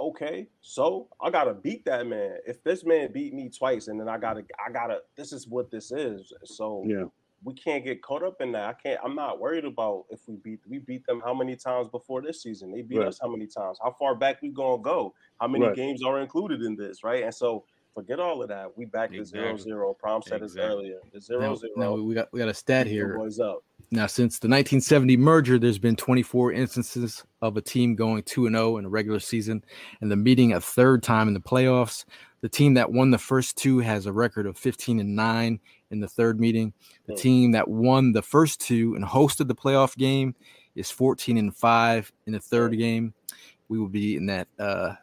Okay, so I gotta beat that man. If this man beat me twice, and then I gotta, I gotta. This is what this is. So Yeah. We can't get caught up in that. I can't. I'm not worried about if we beat. We beat them how many times before this season? They beat Right. us how many times? How far back we gonna go? How many Right. games are included in this? Right, and so forget all of that. We back to zero Exactly. Prom said this Exactly. earlier. The zero Now, zero. now we got we got a stat here. boys up. Now, since the 1970 merger, there's been 24 instances of a team going 2 and 0 in a regular season and the meeting a third time in the playoffs. The team that won the first two has a record of 15 and 9 in the third meeting. The Hmm. team that won the first two and hosted the playoff game is 14 and 5 in the third game. We will be in that uh,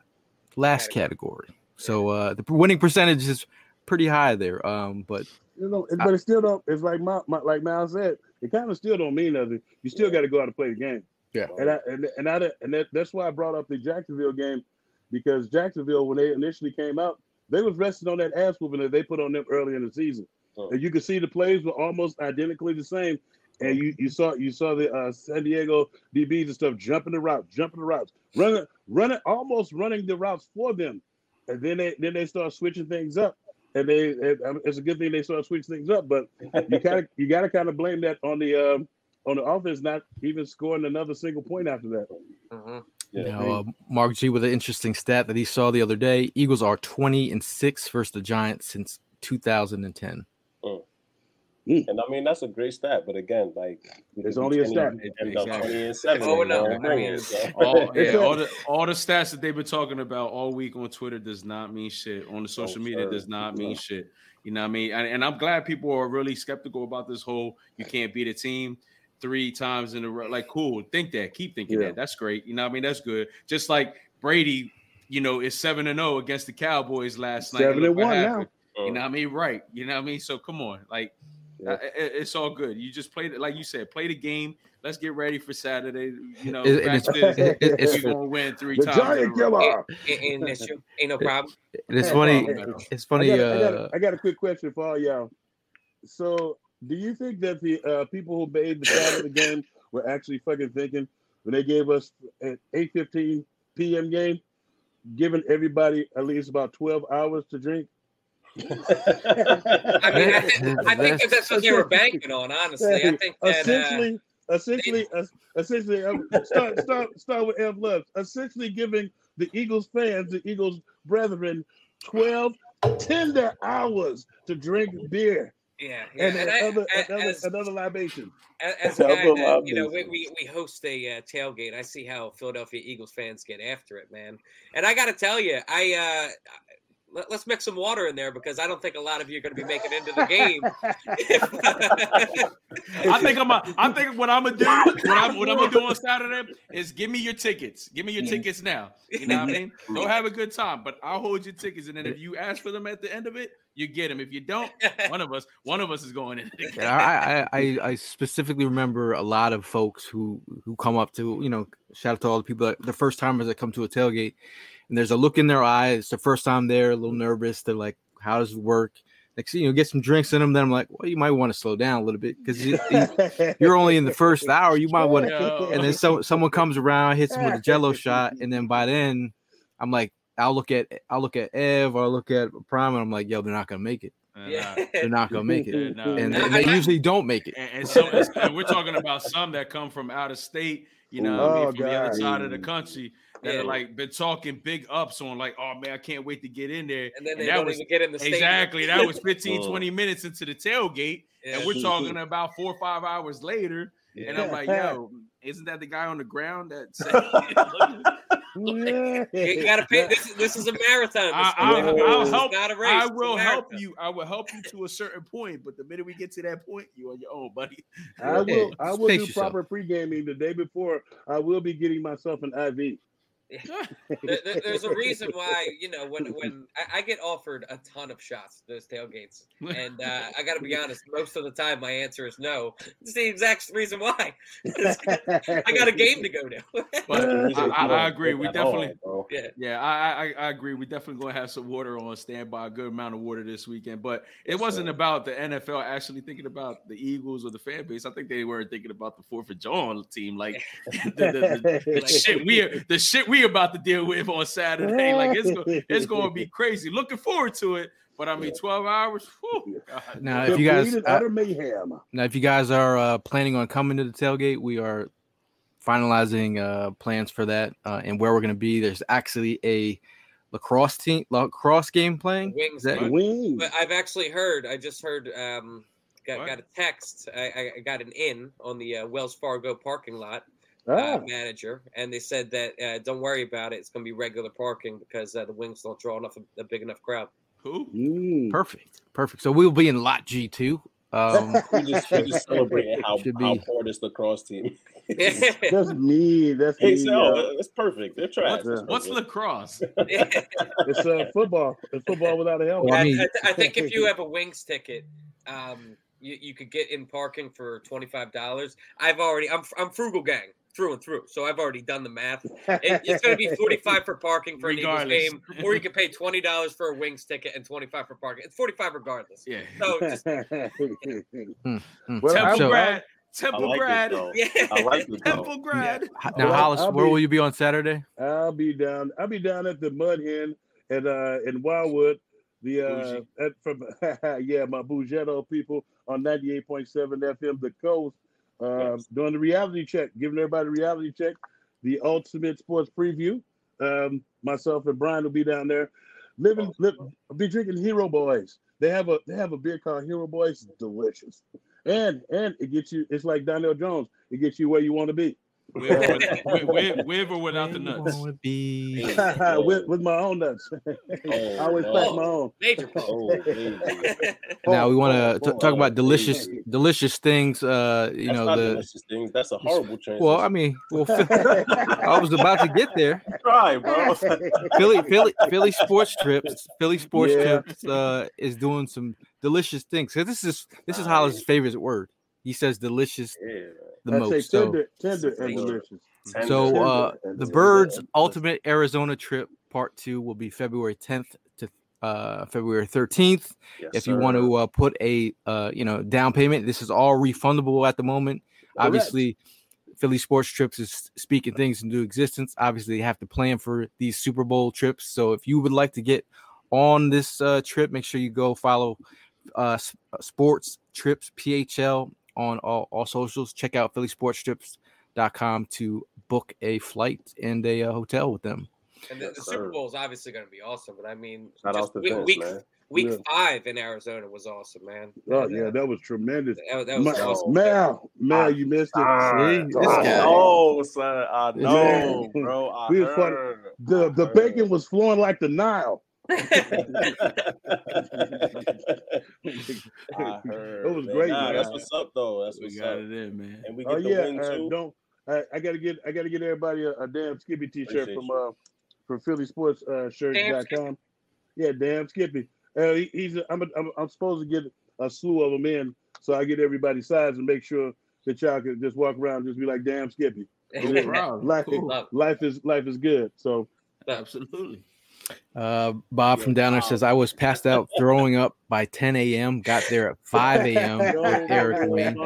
last category. So uh, the winning percentage is pretty high there. Um, but You know, but it still don't. It's like my, my like Miles said. It kind of still don't mean nothing. You still got to go out and play the game. Yeah. And I and and I and that, that's why I brought up the Jacksonville game because Jacksonville when they initially came out, they was resting on that ass whooping that they put on them early in the season. And you could see the plays were almost identically the same. And you, you saw you saw the uh, San Diego DBs and stuff jumping the routes, jumping the routes, running running almost running the routes for them, and then they then they start switching things up and they it, um, it's a good thing they start switching things up. But you kind of you got to kind of blame that on the um, on the offense not even scoring another single point after that. Mhm. Yeah. Now, uh, Mark G with an interesting stat that he saw the other day: Eagles are twenty and six versus the Giants since 2010. And Mm. I mean that's a great stat, but again, like It's only a 20 stat. Exactly. 20 and seven. Oh, no, I mean, all, yeah, all the all the stats that they've been talking about all week on Twitter does not mean shit. On the oh, social media sir. does not mean No. shit. You know what I mean? And, and I'm glad people are really skeptical about this whole you can't beat a team three times in a row. Like, cool, think that, keep thinking Yeah. that. That's great. You know what I mean? That's good. Just like Brady, you know, is seven and zero against the Cowboys last night. Seven Look and what one now. Happened. You know what I mean? Right. You know what I mean? So come on, like. Yeah. uh, it's all good. You just played it like you said. Play the game. Let's get ready for Saturday. You know, It- and it's- it- it- it's- We're gonna win three The times. in a giant row. killer. Ain't, ain't an issue. Ain't no problem. And it's funny. hey, It's I funny. got, I, got, Uh, I got a quick question for all y'all. So, do you think that the uh, people who made the Saturday game were actually fucking thinking when they gave us an 8:15 p.m. game, giving everybody at least about 12 hours to drink? I mean, I, think- I think that that's what they were banking on. Honestly, I think that uh, essentially, essentially, es- essentially, um, start, start, start with Ev Love. Essentially, giving the Eagles fans, the Eagles brethren, 12 tender hours to drink beer yeah, yeah. and, And another, a- another, as, another libation. a- as a guy that, you know, we, we, we host a uh, tailgate. I see how Philadelphia Eagles fans get after it, man. And I got to tell you, I uh, let, us mix some water in there because I don't think a lot of you are going to be making it into the game. I think I'm. A, I think what I'm gonna do. What I'm. What I'm gonna do on Saturday is give me your tickets. Give me your tickets now. You know what I mean? Go have a good time, but I'll hold your tickets, and then if you ask for them at the end of it, you get them. If you don't, one of us, one of us is going in. the game. Yeah, I, I, I, I specifically remember a lot of folks who who come up to you know shout out to all the people that the first timers that come to a tailgate, and there's a look in their eye. It's the first time there, a little nervous. They're like, "How does it work?" Like, you know, get some drinks in them. Then I'm like, "Well, you might want to slow down a little bit because you, you're only in the first hour. You might want to." And then so someone comes around, hits him with a Jello shot, and then by then, I'm like, I'll look at I'll look at Ev or I'll look at Prime, and I'm like, "Yo, they're not gonna make it. Yeah. They're not gonna make yeah, it." no. And, No, and they usually don't make it. and, and so and we're talking about some that come from out of state, you know, what I mean, Oh, from the other side of the country that Yeah. are like been talking big ups on like, oh man, I can't wait to get in there. And then And they that don't was even get in the stadium. exactly that was 15, Oh. 20 minutes into the tailgate, Yeah. and we're talking about four or five hours later. And I'm like, yo, isn't that the guy on the ground that said, You got to pay. This is this is a marathon. I, Mr. I'll, I'll help. not a race. I will help you. I will help you to a certain point, but the minute we get to that point, you on your own, buddy. I will. I will Pace do yourself. proper pre gaming the day before. I will be getting myself an IV. there, there, there's a reason why you know when when I, I, get offered a ton of shots those tailgates, and uh, I got to be honest, most of the time my answer is no. It's the exact reason why. I got a game to go to. but I, I, I, agree. We definitely, yeah, yeah, I, I agree. We definitely gonna have some water on standby, a good amount of water this weekend. But it wasn't about the NFL actually thinking about the Eagles or the fan base. I think they were thinking about the Fourth of July team, like the, the, the, the shit we are the shit we about to deal with on Saturday. Like it's going, it's going to be crazy. Looking forward to it. But I mean, twelve hours. Whew, now, if you guys uh, mayhem. Now, if you guys are uh, planning on coming to the tailgate, we are finalizing uh, plans for that uh, and where we're going to be. There's actually a lacrosse team, lacrosse game playing. Wings, that, wings. But I've actually heard. I just heard. Um, got, got a text. I, I got an in on the uh, Wells Fargo parking lot uh, ah. manager, and they said that uh, don't worry about it. It's going to be regular parking because uh, the Wings don't draw enough a, a big enough crowd. Cool. Mm. Perfect. Perfect. So we'll be in lot G two. Um, we just, we just celebrating how, how poor this lacrosse team. that's me. That's hey, me. So, that's perfect. They're trash. What's, what's lacrosse? it's uh, football. It's football without a helmet. Well, I, mean, I, I, think if you have a wings ticket, um, you, you could get in parking for twenty five dollars. I've already. I'm I'm frugal gang through and through. So I've already done the math. It, it's going to be 45 for parking for an Eagles game, or you can pay $20 for a Wings ticket and 25 for parking. It's 45 regardless. Yeah. So just... Hmm, hmm. well, Temple grad. Temple like grad. yeah. I like it, Temple grad. Yeah. Now, Hollis, I'll where be, will you be on Saturday? I'll be down. I'll be down at the Mud Hen at uh in Wildwood. The uh at, from yeah, my Bougetto people on 98.7 FM, the coast uh, doing the reality check, giving everybody a reality check, the ultimate sports preview. Um, myself and Brian will be down there, living, live, be drinking Hero Boys. They have a they have a beer called Hero Boys, delicious, and and it gets you. It's like Donell Jones. It gets you where you want to be. With, with, with, or without the nuts? with, with my own nuts. Oh, I always no. pack my own. Major oh, now we want to talk about delicious, delicious things. Uh, you That's know the delicious things. That's a horrible transition. Well, I mean, well, I was about to get there. Try, bro. Philly, Philly, Philly Sports Trips. Philly Sports yeah. Trips uh, is doing some delicious things. This is this is Hollis' favorite word. He says delicious. Yeah the I most. Say tender, so, tender and delicious. So uh, the Birds Ultimate Arizona Trip Part Two will be February 10th to uh, February 13th. Yes, if you want to uh, put a uh, you know down payment, this is all refundable at the moment. Correct. Obviously, Philly Sports Trips is speaking things into existence. Obviously, you have to plan for these Super Bowl trips. So if you would like to get on this uh, trip, make sure you go follow uh, Sports Trips PHL on all, all socials. Check out phillysportstrips.com to book a flight and a uh, hotel with them. And the, the Super Bowl is obviously going to be awesome, but I mean, just week, week, week yeah. five in Arizona was awesome, man. Oh yeah, that was tremendous. That, that was Ma- awesome. Mal, Mal, you missed it. I, See, this I guy. know, son. I know, bro. I we heard. The the bacon was flowing like the Nile. I heard. It was man. great. Nah, that's what's up, though. That's we what's got up. it in, man. And we get oh, the yeah, win uh, too. Don't I, I, gotta get I gotta get everybody a, a damn Skippy T-shirt from uh from Philly Sports uh, Shirts.com. Yeah, damn Skippy. Uh, he, he's a, I'm, a, I'm I'm supposed to get a slew of them in, so I get everybody's size and make sure that y'all can just walk around and just be like, damn Skippy. life, cool. life is life is good. So absolutely. Uh, Bob from down there says I was passed out throwing up by 10 a.m. Got there at 5 a.m. with Eric Wayne.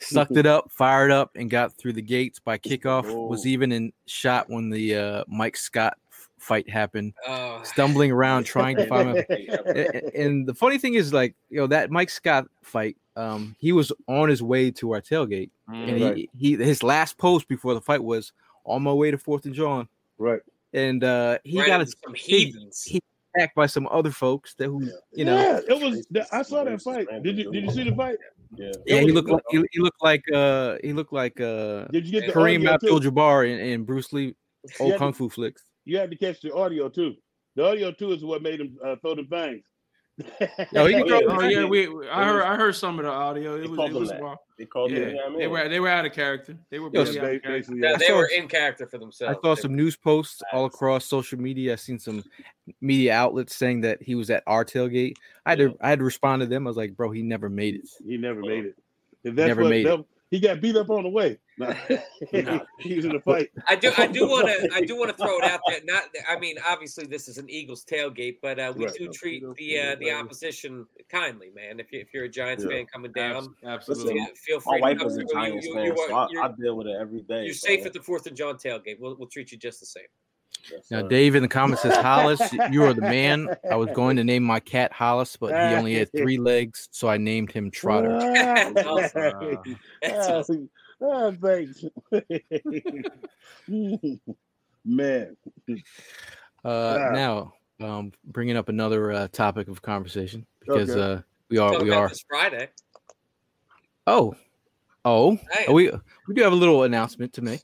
Sucked it up, fired up, and got through the gates by kickoff. Was even in shot when the uh, Mike Scott fight happened. Oh. Stumbling around trying to find him. and the funny thing is, like you know, that Mike Scott fight. Um, he was on his way to our tailgate, mm, and right. he, he his last post before the fight was on my way to Fourth and John. Right and uh, he right got a, some heathens. He, he attacked by some other folks that who you know. Yeah, it was. I saw that fight. Did you Did you see the fight? Yeah, yeah. He looked like he, he, looked like uh he looked like uh. Did you get Kareem Abdul-Jabbar in, in Bruce Lee old kung to, fu flicks? You had to catch the audio too. The audio too is what made him uh, throw the bangs. Yo, he can throw, oh yeah, oh, we, I heard I heard some of the audio. It was, it was they called yeah, it, they were they were out of character. They were Yo, basically, yeah, they were in character for themselves. I saw some news posts all across social media. I seen some media outlets saying that he was at our tailgate. I had to I had to respond to them. I was like, bro, he never made it. He never oh. made it. If that's never what, made that, it. He got beat up on the way. he was in a fight. I do. I do want to. I do want to throw it out there. Not. I mean, obviously, this is an Eagles tailgate, but uh, we right. do treat the uh, the opposition kindly, man. If you if you're a Giants yeah. fan coming down, absolutely, feel free. My wife is a Giants you, you, fan, you, so I, I, deal with it every day. You're so. safe at the Fourth and John tailgate. We'll we'll treat you just the same. Yes, now, Dave in the comments says, Hollis, you are the man. I was going to name my cat Hollis, but he only had three legs, so I named him Trotter. That's awesome. That's awesome. Oh, thanks. Man. Uh, now, um, bringing up another uh, topic of conversation because okay. uh, we are we are Friday. Oh, oh, we we do have a little announcement to make.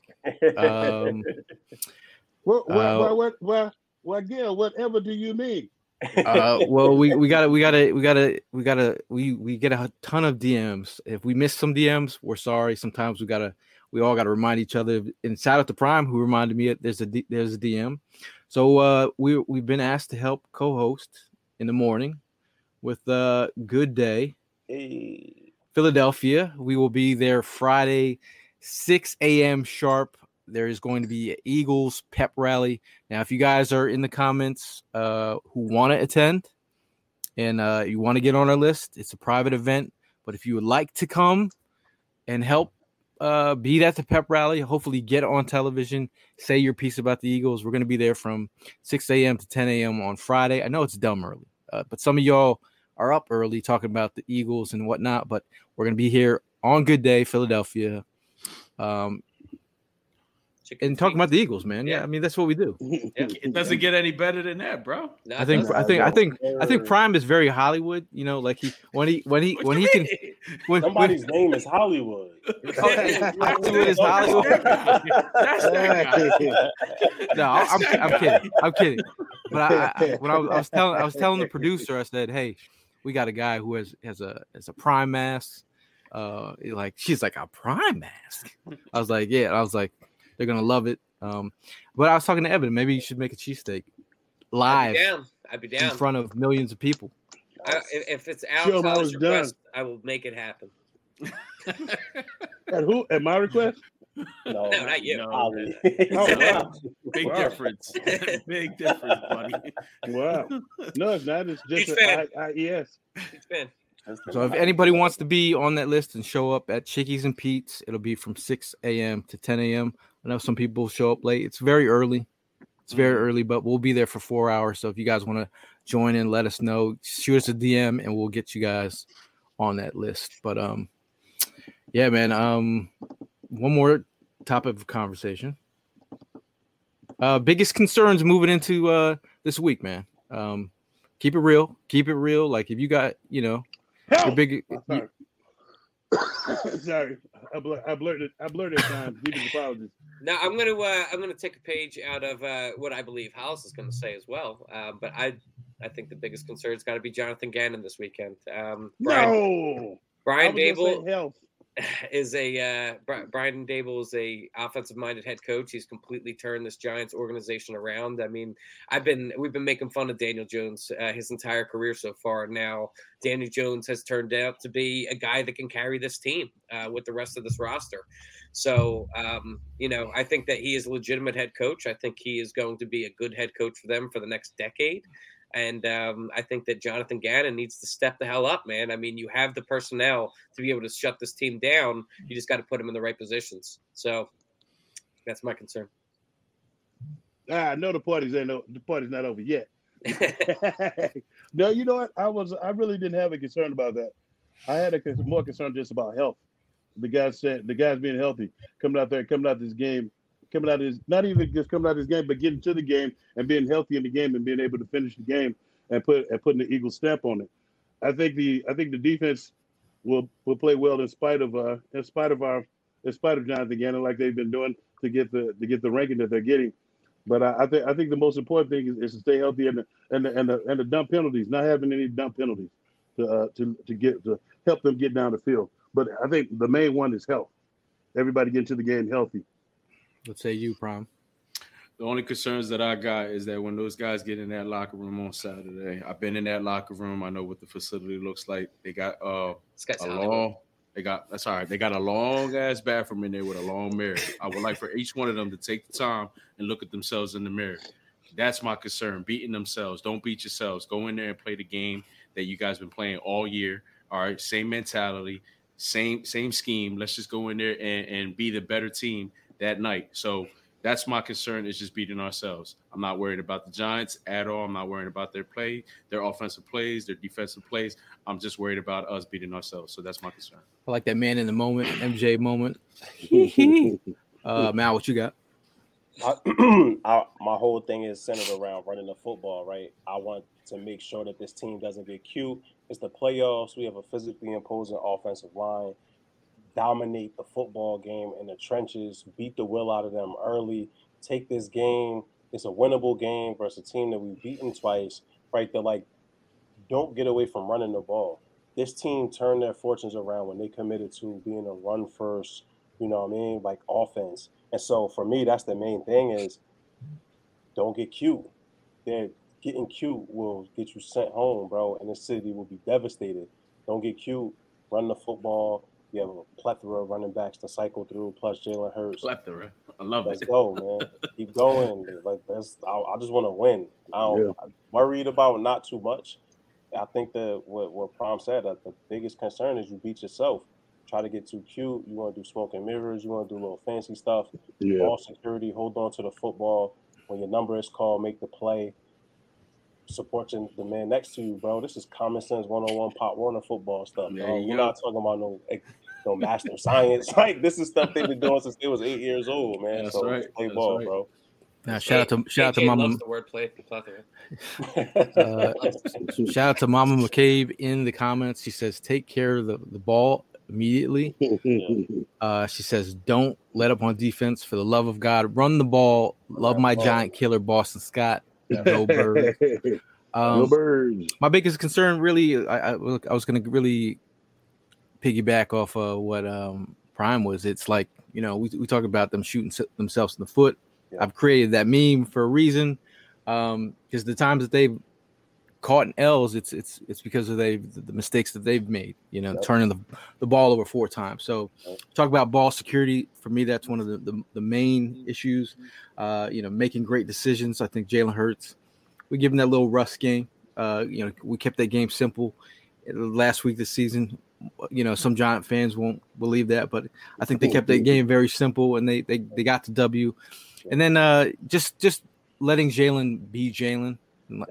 Um, what, what, uh, what, what, what, what, Gil, whatever do you mean? uh, well, we we gotta we gotta we gotta we gotta we we get a ton of DMs. If we miss some DMs, we're sorry. Sometimes we gotta we all gotta remind each other. And shout out to Prime who reminded me there's a there's a DM. So uh, we we've been asked to help co-host in the morning with uh Good Day, hey. Philadelphia. We will be there Friday, 6 a.m. sharp there is going to be Eagles pep rally. Now, if you guys are in the comments uh, who want to attend and uh, you want to get on our list, it's a private event. But if you would like to come and help uh, be at the pep rally, hopefully get on television, say your piece about the Eagles. We're going to be there from 6 a.m. to 10 a.m. on Friday. I know it's dumb early, uh, but some of y'all are up early talking about the Eagles and whatnot. But we're going to be here on Good Day, Philadelphia. Um, and talking about the Eagles, man. Yeah. yeah, I mean that's what we do. Yeah. It doesn't get any better than that, bro. No, I think I think I think I think Prime is very Hollywood. You know, like he when he when he when he can when somebody's when, name is Hollywood. Hollywood is Hollywood. That's no, I'm, I'm kidding. I'm kidding. But I, I when I was, I was telling I was telling the producer, I said, "Hey, we got a guy who has has a has a Prime mask." Uh, like she's like a Prime mask. I was like, yeah. I was like, they're gonna love it. Um, but I was talking to Evan. Maybe you should make a cheesesteak live. I'd be down. I'd be down in front of millions of people. I, if it's Alex's request, I will make it happen. at who? At my request? No, no not you. No. oh, wow. Big wow. difference. Big difference, buddy. Wow. No, it's not. It's just a, I, I, yes. So if anybody wants to be on that list and show up at Chickies and Pete's, it'll be from 6 a.m. to 10 a.m. I know some people show up late. It's very early. It's very mm-hmm. early, but we'll be there for four hours. So if you guys want to join in, let us know. Shoot us a DM and we'll get you guys on that list. But um, yeah, man. Um, one more topic of conversation. Uh, biggest concerns moving into uh this week, man. Um, keep it real. Keep it real. Like if you got, you know, your big. You, Sorry, I, blur- I blurted. I blurted time. Deepest apologies. Now I'm gonna uh, I'm gonna take a page out of uh, what I believe Hollis is gonna say as well. Um, but I I think the biggest concern has got to be Jonathan Gannon this weekend. Um, Brian, no, Brian Daboll is a uh, Brian Daboll is a offensive minded head coach. He's completely turned this Giants organization around. I mean, I've been we've been making fun of Daniel Jones uh, his entire career so far. Now Daniel Jones has turned out to be a guy that can carry this team uh, with the rest of this roster. So um, you know, I think that he is a legitimate head coach. I think he is going to be a good head coach for them for the next decade. And um, I think that Jonathan Gannon needs to step the hell up, man. I mean, you have the personnel to be able to shut this team down. You just got to put them in the right positions. So that's my concern. Ah, no, the party's ain't no, the party's not over yet. no, you know what? I was I really didn't have a concern about that. I had a more concern just about health. The guys said the guys being healthy, coming out there, coming out this game coming out of his not even just coming out of his game, but getting to the game and being healthy in the game and being able to finish the game and put and putting the Eagles stamp on it. I think the I think the defense will will play well in spite of uh in spite of our in spite of Jonathan Gannon like they've been doing to get the to get the ranking that they're getting. But I, I think I think the most important thing is, is to stay healthy and the, and the, and the and the dumb penalties, not having any dumb penalties to uh, to to get to help them get down the field. But I think the main one is health. Everybody get into the game healthy. Let's say you, Prime. The only concerns that I got is that when those guys get in that locker room on Saturday, I've been in that locker room. I know what the facility looks like. They got uh a long. They got that's all right. They got a long ass bathroom in there with a long mirror. I would like for each one of them to take the time and look at themselves in the mirror. That's my concern. Beating themselves. Don't beat yourselves. Go in there and play the game that you guys been playing all year. All right, same mentality, same same scheme. Let's just go in there and, and be the better team that night. So that's my concern is just beating ourselves. I'm not worried about the Giants at all. I'm not worried about their play, their offensive plays, their defensive plays. I'm just worried about us beating ourselves. So that's my concern. I like that man in the moment, MJ moment. uh, Mal, what you got? I, I, my whole thing is centered around running the football, right? I want to make sure that this team doesn't get cute. It's the playoffs. We have a physically imposing offensive line dominate the football game in the trenches, beat the will out of them early, take this game. It's a winnable game versus a team that we've beaten twice, right? They're like, don't get away from running the ball. This team turned their fortunes around when they committed to being a run first, you know what I mean, like offense. And so for me, that's the main thing is don't get cute. They're getting cute will get you sent home, bro, and the city will be devastated. Don't get cute. Run the football you have a plethora of running backs to cycle through, plus Jalen Hurts. Plethora. I love Let's it. go, man. Keep going. Like that's I, I just want to win. I don't Yeah. I'm worried about not too much. I think that what what Prom said that the biggest concern is you beat yourself. Try to get too cute. You want to do smoke and mirrors. You want to do a little fancy stuff. Yeah. Ball security. Hold on to the football. When your number is called, make the play. Support your, the man next to you, bro. This is common sense 101 Pop Warner football stuff. There Bro. you We're not talking about no no master science. Like this is stuff they've been doing since they was eight years old, man. That's so right. play That's ball, right. bro. Now, shout out to shout out to Mama loves the wordplay plethora. uh, shout out to Mama McCabe in the comments. She says, "Take care of the, the ball immediately." Uh, she says, "Don't let up on defense for the love of God. Run the ball. Love my giant killer, Boston Scott. Go Birds." Go Um, birds. my biggest concern, really, I, I, I was going to really piggyback off of what um, Prime was. It's like you know we we talk about them shooting themselves in the foot. Yeah. I've created that meme for a reason, because the times that they've caught in L's, it's it's it's because of they the mistakes that they've made. You know, Yep. turning the the ball over four times. So Yep. talk about ball security. For me, that's one of the the, the main issues. Uh, you know, making great decisions. I think Jalen Hurts. We give him that little rust game. Uh, you know, we kept that game simple last week this season. You know, some Giant fans won't believe that, but I think they kept that game very simple and they they, they got the W. And then uh, just just letting Jalen be Jalen.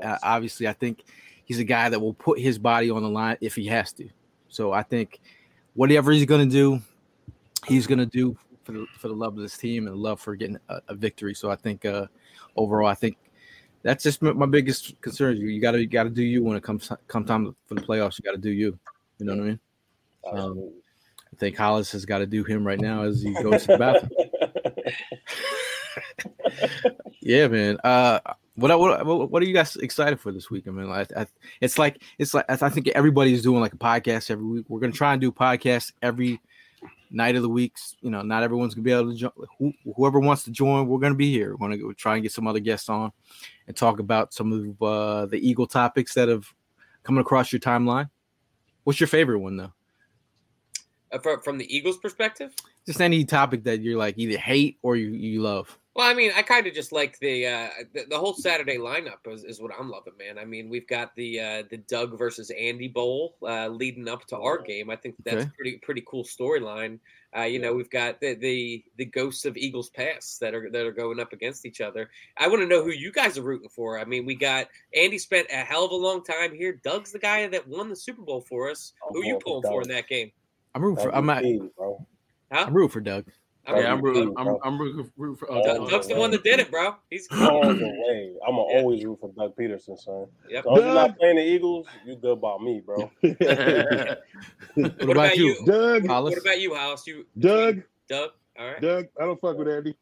Uh, obviously, I think he's a guy that will put his body on the line if he has to. So I think whatever he's going to do, he's going to do for the for the love of this team and love for getting a, a victory. So I think uh, overall, I think that's just my biggest concern. You, you got to you got to do you when it comes come time for the playoffs. You got to do you. You know what I mean? Absolutely. I think Hollis has got to do him right now as he goes to the bathroom. Yeah, man. Uh, what, what what what are you guys excited for this week? I mean, I, I, it's like it's like I think everybody's doing like a podcast every week. We're gonna try and do podcasts every night of the weeks. You know, not everyone's gonna be able to join. Who, whoever wants to join, we're gonna be here. We're gonna go try and get some other guests on and talk about some of uh, the Eagle topics that have coming across your timeline. What's your favorite one though? Uh, from, from the Eagles' perspective, Just any topic that you're like either hate or you, you love. well, I mean, I kind of just like the, uh, the the whole Saturday lineup is, is what I'm loving, man. I mean, we've got the uh, the Doug versus Andy Bowl uh, leading up to our game. I think that's Okay. pretty pretty cool storyline. Uh, you know, we've got the, the the ghosts of Eagles past that are that are going up against each other. I want to know who you guys are rooting for. I mean, we got Andy spent a hell of a long time here. Doug's the guy that won the Super Bowl for us. I'm Who you pulling pulling for for in that game? I'm rooting for I'm at, MVP, bro. Huh? I'm rooting for Doug. I'm Yeah, I'm rooting rooting. I'm, bro. I'm rooting, rooting for. Doug- Uh, Doug. Doug's the one that did it, bro. He's All the way. I'm gonna Yeah. always root for Doug Pederson, son. Yep. As long as you're not playing the Eagles, you good about me, bro. What, about, you? Doug, Hollis? What about you, House? You Doug, Doug? All right. Doug. I don't fuck with Andy.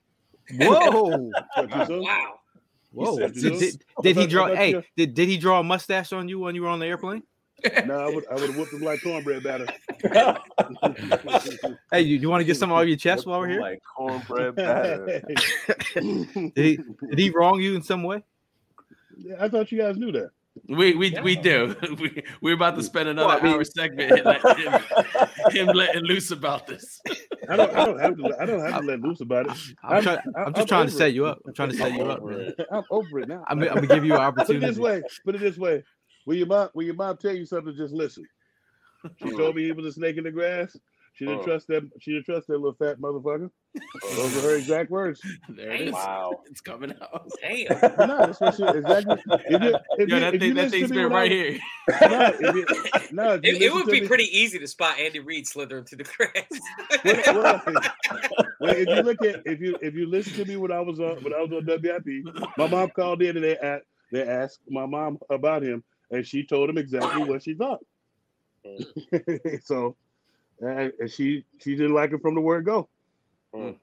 Whoa. wow. Whoa. said Did, did, did he draw hey, did, did he draw a mustache on you when you were on the airplane? No, I would I would have whooped him like cornbread batter. Hey, you, you want to get some off your chest while we're here? Like cornbread batter. Did he, did he wrong you in some way? Yeah, I thought you guys knew that. We we we do. We we're about to spend another Well, I mean- hour segment let him, him letting loose about this. I don't I don't have to I don't have to let loose about it. I'm, I'm- try, I'm- I'm just I'm trying to set it. you up. I'm trying to set you up. Man. I'm over it now. I'm, I'm gonna give you an opportunity. Put it this way. Put it this way. When your mom when your mom tell you something, just listen. She uh-huh. told me he was a snake in the grass. She didn't Oh. trust that. She didn't trust that little fat motherfucker. Those are her uh-huh. exact words. There it is. Wow. It's coming out. Damn. No, that's what she exactly. If you, if Yo, you, that if thing you that listen to thing's me been right I- here. No, if you, no, if you It, it would be me- pretty easy to spot Andy Reid slithering through the cracks. Well, well, well, if you look at if you if you listen to me when I was on when I was on WIP, my mom called in and they a- they asked my mom about him, and she told him exactly what she thought. so, and and she she didn't like him from the word go, Mm.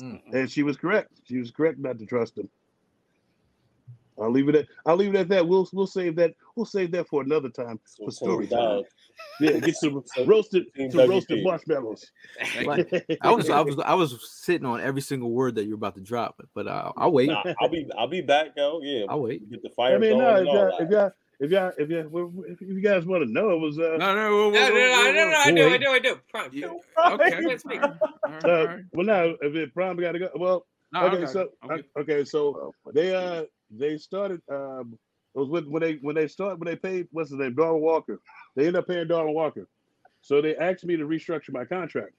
Mm. and she was correct. She was correct not to trust him. I'll leave it at I'll leave it at that. We'll we'll save that we'll save that for another time So, for story time. Yeah, get some So- roasted Team some roasted marshmallows. Like, I was I was I was sitting on every single word that you're about to drop, but uh, I'll wait. Nah, I'll be I'll be back, yo. Yeah. I'll wait. Get the fire I mean, going no, if y'all, if y'all, if y'all, if y'all, if you guys want to know, it was uh, No, no, whoa, whoa, No, no, no, whoa, no, no. I do, I do, I do. Prime, Yeah. Okay. Let's speak. All right, all uh well, now if it prom got to go. Well, No, okay, okay. so I'm good. okay, so they uh they started um it was when, when they when they started when they paid what's his name Darwin Walker. They ended up paying Darwin Walker, so they asked me to restructure my contract.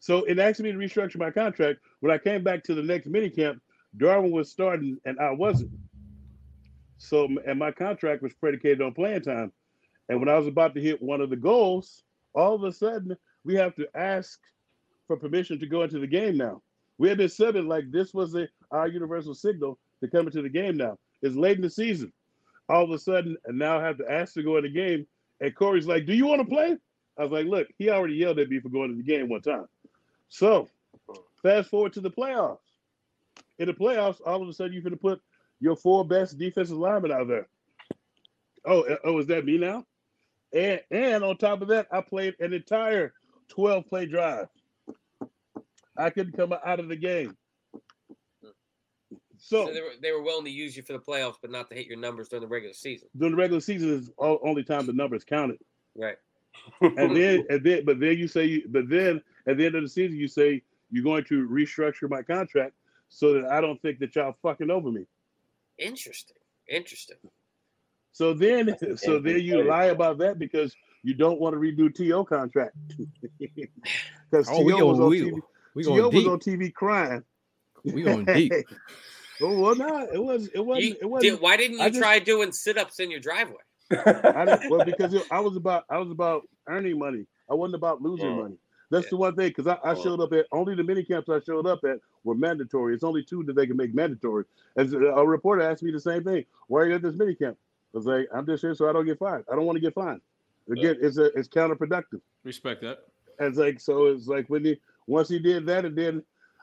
So it asked me to restructure my contract. When I came back to the next mini camp, Darwin was starting and I wasn't. So and my contract was predicated on playing time. And when I was about to hit one of the goals, all of a sudden we have to ask for permission to go into the game now. We had been subbing like this was a, our universal signal to come into the game now. It's late in the season. All of a sudden, and now I have to ask to go in the game. And Corey's like, Do you want to play? I was like, Look, he already yelled at me for going to the game one time. So fast forward to the playoffs. In the playoffs, all of a sudden you're going to put your four best defensive linemen out there. Oh, uh, oh, is that me now? And and on top of that, I played an entire 12 play drive. I couldn't come out of the game. So, So they were, they were willing to use you for the playoffs, but not to hit your numbers during the regular season. during the regular season is all, only time the numbers counted. Right. And then and then but then you say you, but then at the end of the season you say you're going to restructure my contract so that I don't think that y'all fucking over me. Interesting. Interesting. So then so then you lie about that because you don't want to redo TO contract. Because Oh, TO was going on we, TV. we TO was on TV crying. We going deep. oh well, no, it was it wasn't You- it wasn't. did- why didn't you I just- try doing sit ups in your driveway? I didn't, well, because it, I was about I was about earning money. I wasn't about losing Mm. money. That's the one thing because I, I showed up at only the mini camps I showed up at were mandatory. It's only two that they can make mandatory. As a, reporter asked me the same thing, why are you at this mini camp? I was like, I'm just here so I don't get fined. I don't want to get fined. Again, it's a it's counterproductive. Respect that. And it's like so it's like when he once he did that and then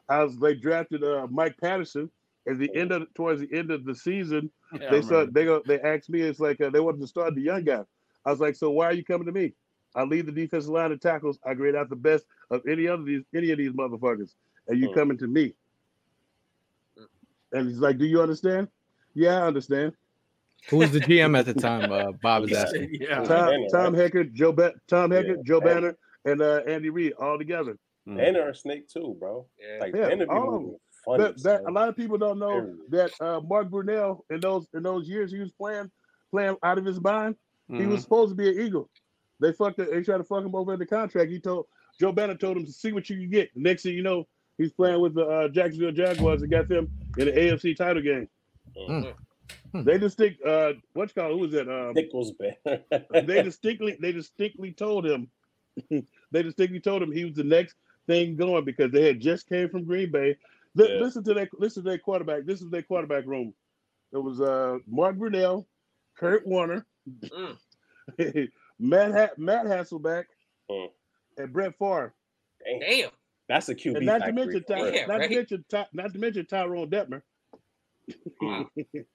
I was like drafted uh, Mike Patterson at the end of towards the end of the season Yeah, they remember. they go they asked me it's like uh, they wanted to start the young guy i was like so why are you coming to me i lead the defensive line of tackles i grade out the best of any other these any of these motherfuckers and you Mm. coming to me and he's like do you understand yeah i understand Who was the GM at the time? Uh, Bob is asking. yeah. tom, Banner, tom right? Heckert, joe ba- tom Heckert, Yeah. joe banner and uh, andy reid all together Mm. And they're a snake too, bro. Yeah. Like Yeah, all of moving funny. that, that a lot of people don't know Period. that uh, mark brunell in those in those years he was playing playing out of his mind He Mhm. was supposed to be an Eagle. They fucked it. They tried to fuck him over in the contract. He told Joe Banner told him to see what you can get. Next thing you know, he's playing with the uh, Jacksonville Jaguars and got them in the AFC title game. Mm. They distinct uh what's called who was that? Um, Nichols they distinctly they distinctly told him they distinctly told him he was the next thing going because they had just came from Green Bay. Li- Yeah. Listen to that. Listen to their quarterback. This is their quarterback room. It was uh Mark Brunell, Kurt Warner, Mm. Matt ha- Matt Hasselbeck, Mm. and Brett Favre. Damn. That's a QB. And not to mention, for Ty. Yeah, not right. to mention, Ty, not to mention Tyrone Detmer.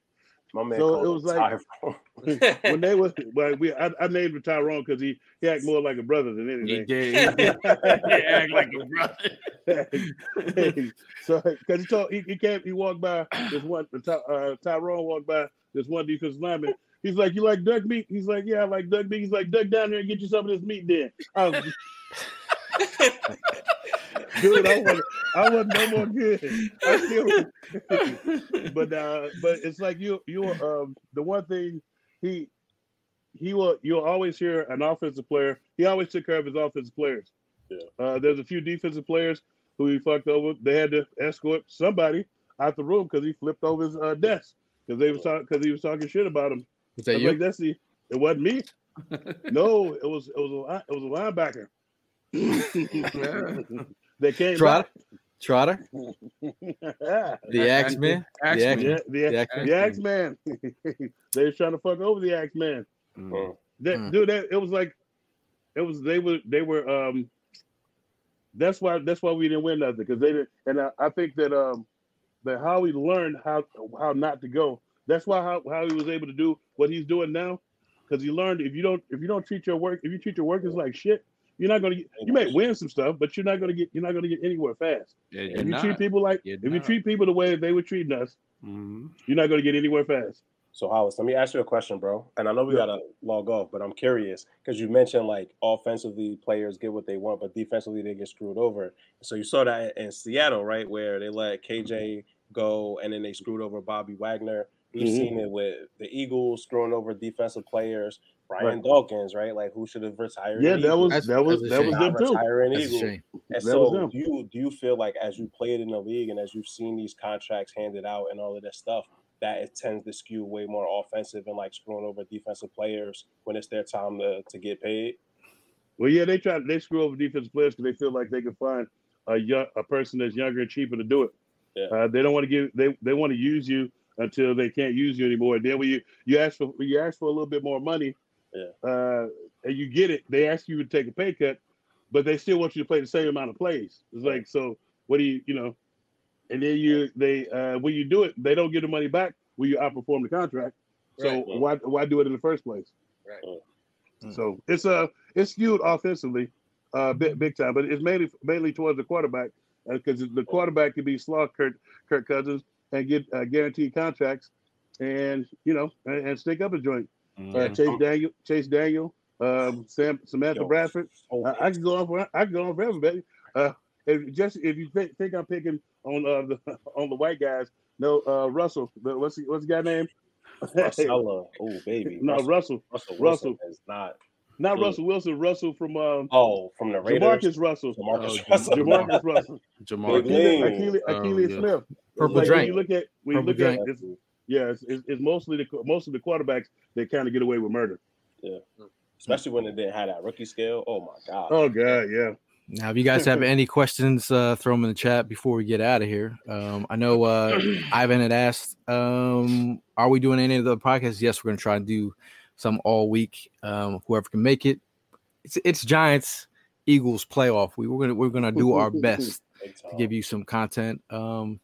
My man So it was like- when they was, well, we, I, I named him Tyrone because he, he act more like a brother than He anything. did. He, he act like a brother. so because he told he, he came he walked by this one Ty, uh, Tyrone walked by this one defensive lineman. He's like, "You like duck meat?" He's like, "Yeah, I like duck meat." He's like, "Duck down there and get you some of this meat." Then, I was, dude, I wasn't, I wasn't no more good. I still, but uh, but it's like you you um the one thing he he will you'll always hear an offensive player. He always took care of his offensive players. Yeah. Uh, there's a few defensive players who he fucked over. They had to escort somebody out the room because he flipped over his uh, desk because they was talking because he was talking shit about him. Was I that you? like, that's the. It wasn't me. no, it was it was a it was a linebacker. they came Trotter? Trotter? back. The Axe Man? The Axe yeah, the, The Axe the Axe Man. they was trying to fuck over the Axe Man. Mm. That, Mm. Dude, that, it was like, it was they were they were um. That's why that's why we didn't win nothing because they didn't. And I, I think that um, that Howie learned how how not to go. That's why how, how he was able to do what he's doing now because he learned if you don't if you don't treat your work if you treat your workers like shit, you're not gonna get. You may win some stuff, but you're not gonna get you're not gonna get anywhere fast. Yeah, If you're you not. treat people like You're if you treat people the way they were treating us, Mhm. you're not gonna get anywhere fast. So Hollis, let me ask you a question, bro. And I know we Yeah. gotta log off, but I'm curious because you mentioned like offensively players get what they want, but defensively they get screwed over. So you saw that in Seattle, right, where they let KJ go and then they screwed over Bobby Wagner. We've Mhm. seen it with the Eagles screwing over defensive players. Brian Right. Dawkins, right? Like who should have retired? Yeah, that was that was that's a that was them too. retiring That's a Eagles. shame. And That so, was him. do you do you feel like as you played in the league and as you've seen these contracts handed out and all of this stuff, that it tends to skew way more offensive and like screwing over defensive players when it's their time to, to get paid? Well, yeah, they try they screw over defensive players because they feel like they can find a young a person that's younger and cheaper to do it. Yeah. Uh, they don't want to give they they want to use you until they can't use you anymore. Then when you you ask for you ask for a little bit more money, Yeah. uh, and you get it, they ask you to take a pay cut, but they still want you to play the same amount of plays. It's like so, what do you you know? And then you they uh, when you do it, they don't get the money back when you outperform the contract. So Right. why why do it in the first place? Right. So it's uh it's skewed offensively, uh big, big time, but it's mainly mainly towards the quarterback because the quarterback could be slog Kirk Kirk Cousins and get uh, guaranteed contracts, and you know and, and stick up a joint. Uh, Mhm. Chase Daniel, Chase Daniel, um, Sam Samantha Yo, Bradford. so I, I can go on for I can go on forever, baby. Uh, if just if you think, think I'm picking on uh, the on the white guys, no uh, Russell. The, what's the, what's the guy name? Marcella, oh baby, no, Russell. Russell Russell. Wilson is not. Not Mm. Russell Wilson. Russell from um, Oh, from the Raiders. Jamarcus Russell. Jamarcus Oh, Russell. Jamarcus Russell. Jamal. Big Akili, name. Akili, Oh, Akili yeah. Smith. It's Purple like when drink. you look at when Purple you look at it's, yeah, it's, it's, it's mostly the most of the quarterbacks that kind of get away with murder. Yeah, especially when they didn't have that rookie scale. Oh my god. Oh god, yeah. Now, if you guys have any questions, uh, throw them in the chat before we get out of here. Um, I know uh, Ivan had asked, um, "Are we doing any of the podcasts?" Yes, we're going to try and do some all week. Um, whoever can make it. It's it's Giants Eagles playoff. We we're gonna we're gonna do our best to give you some content. Um,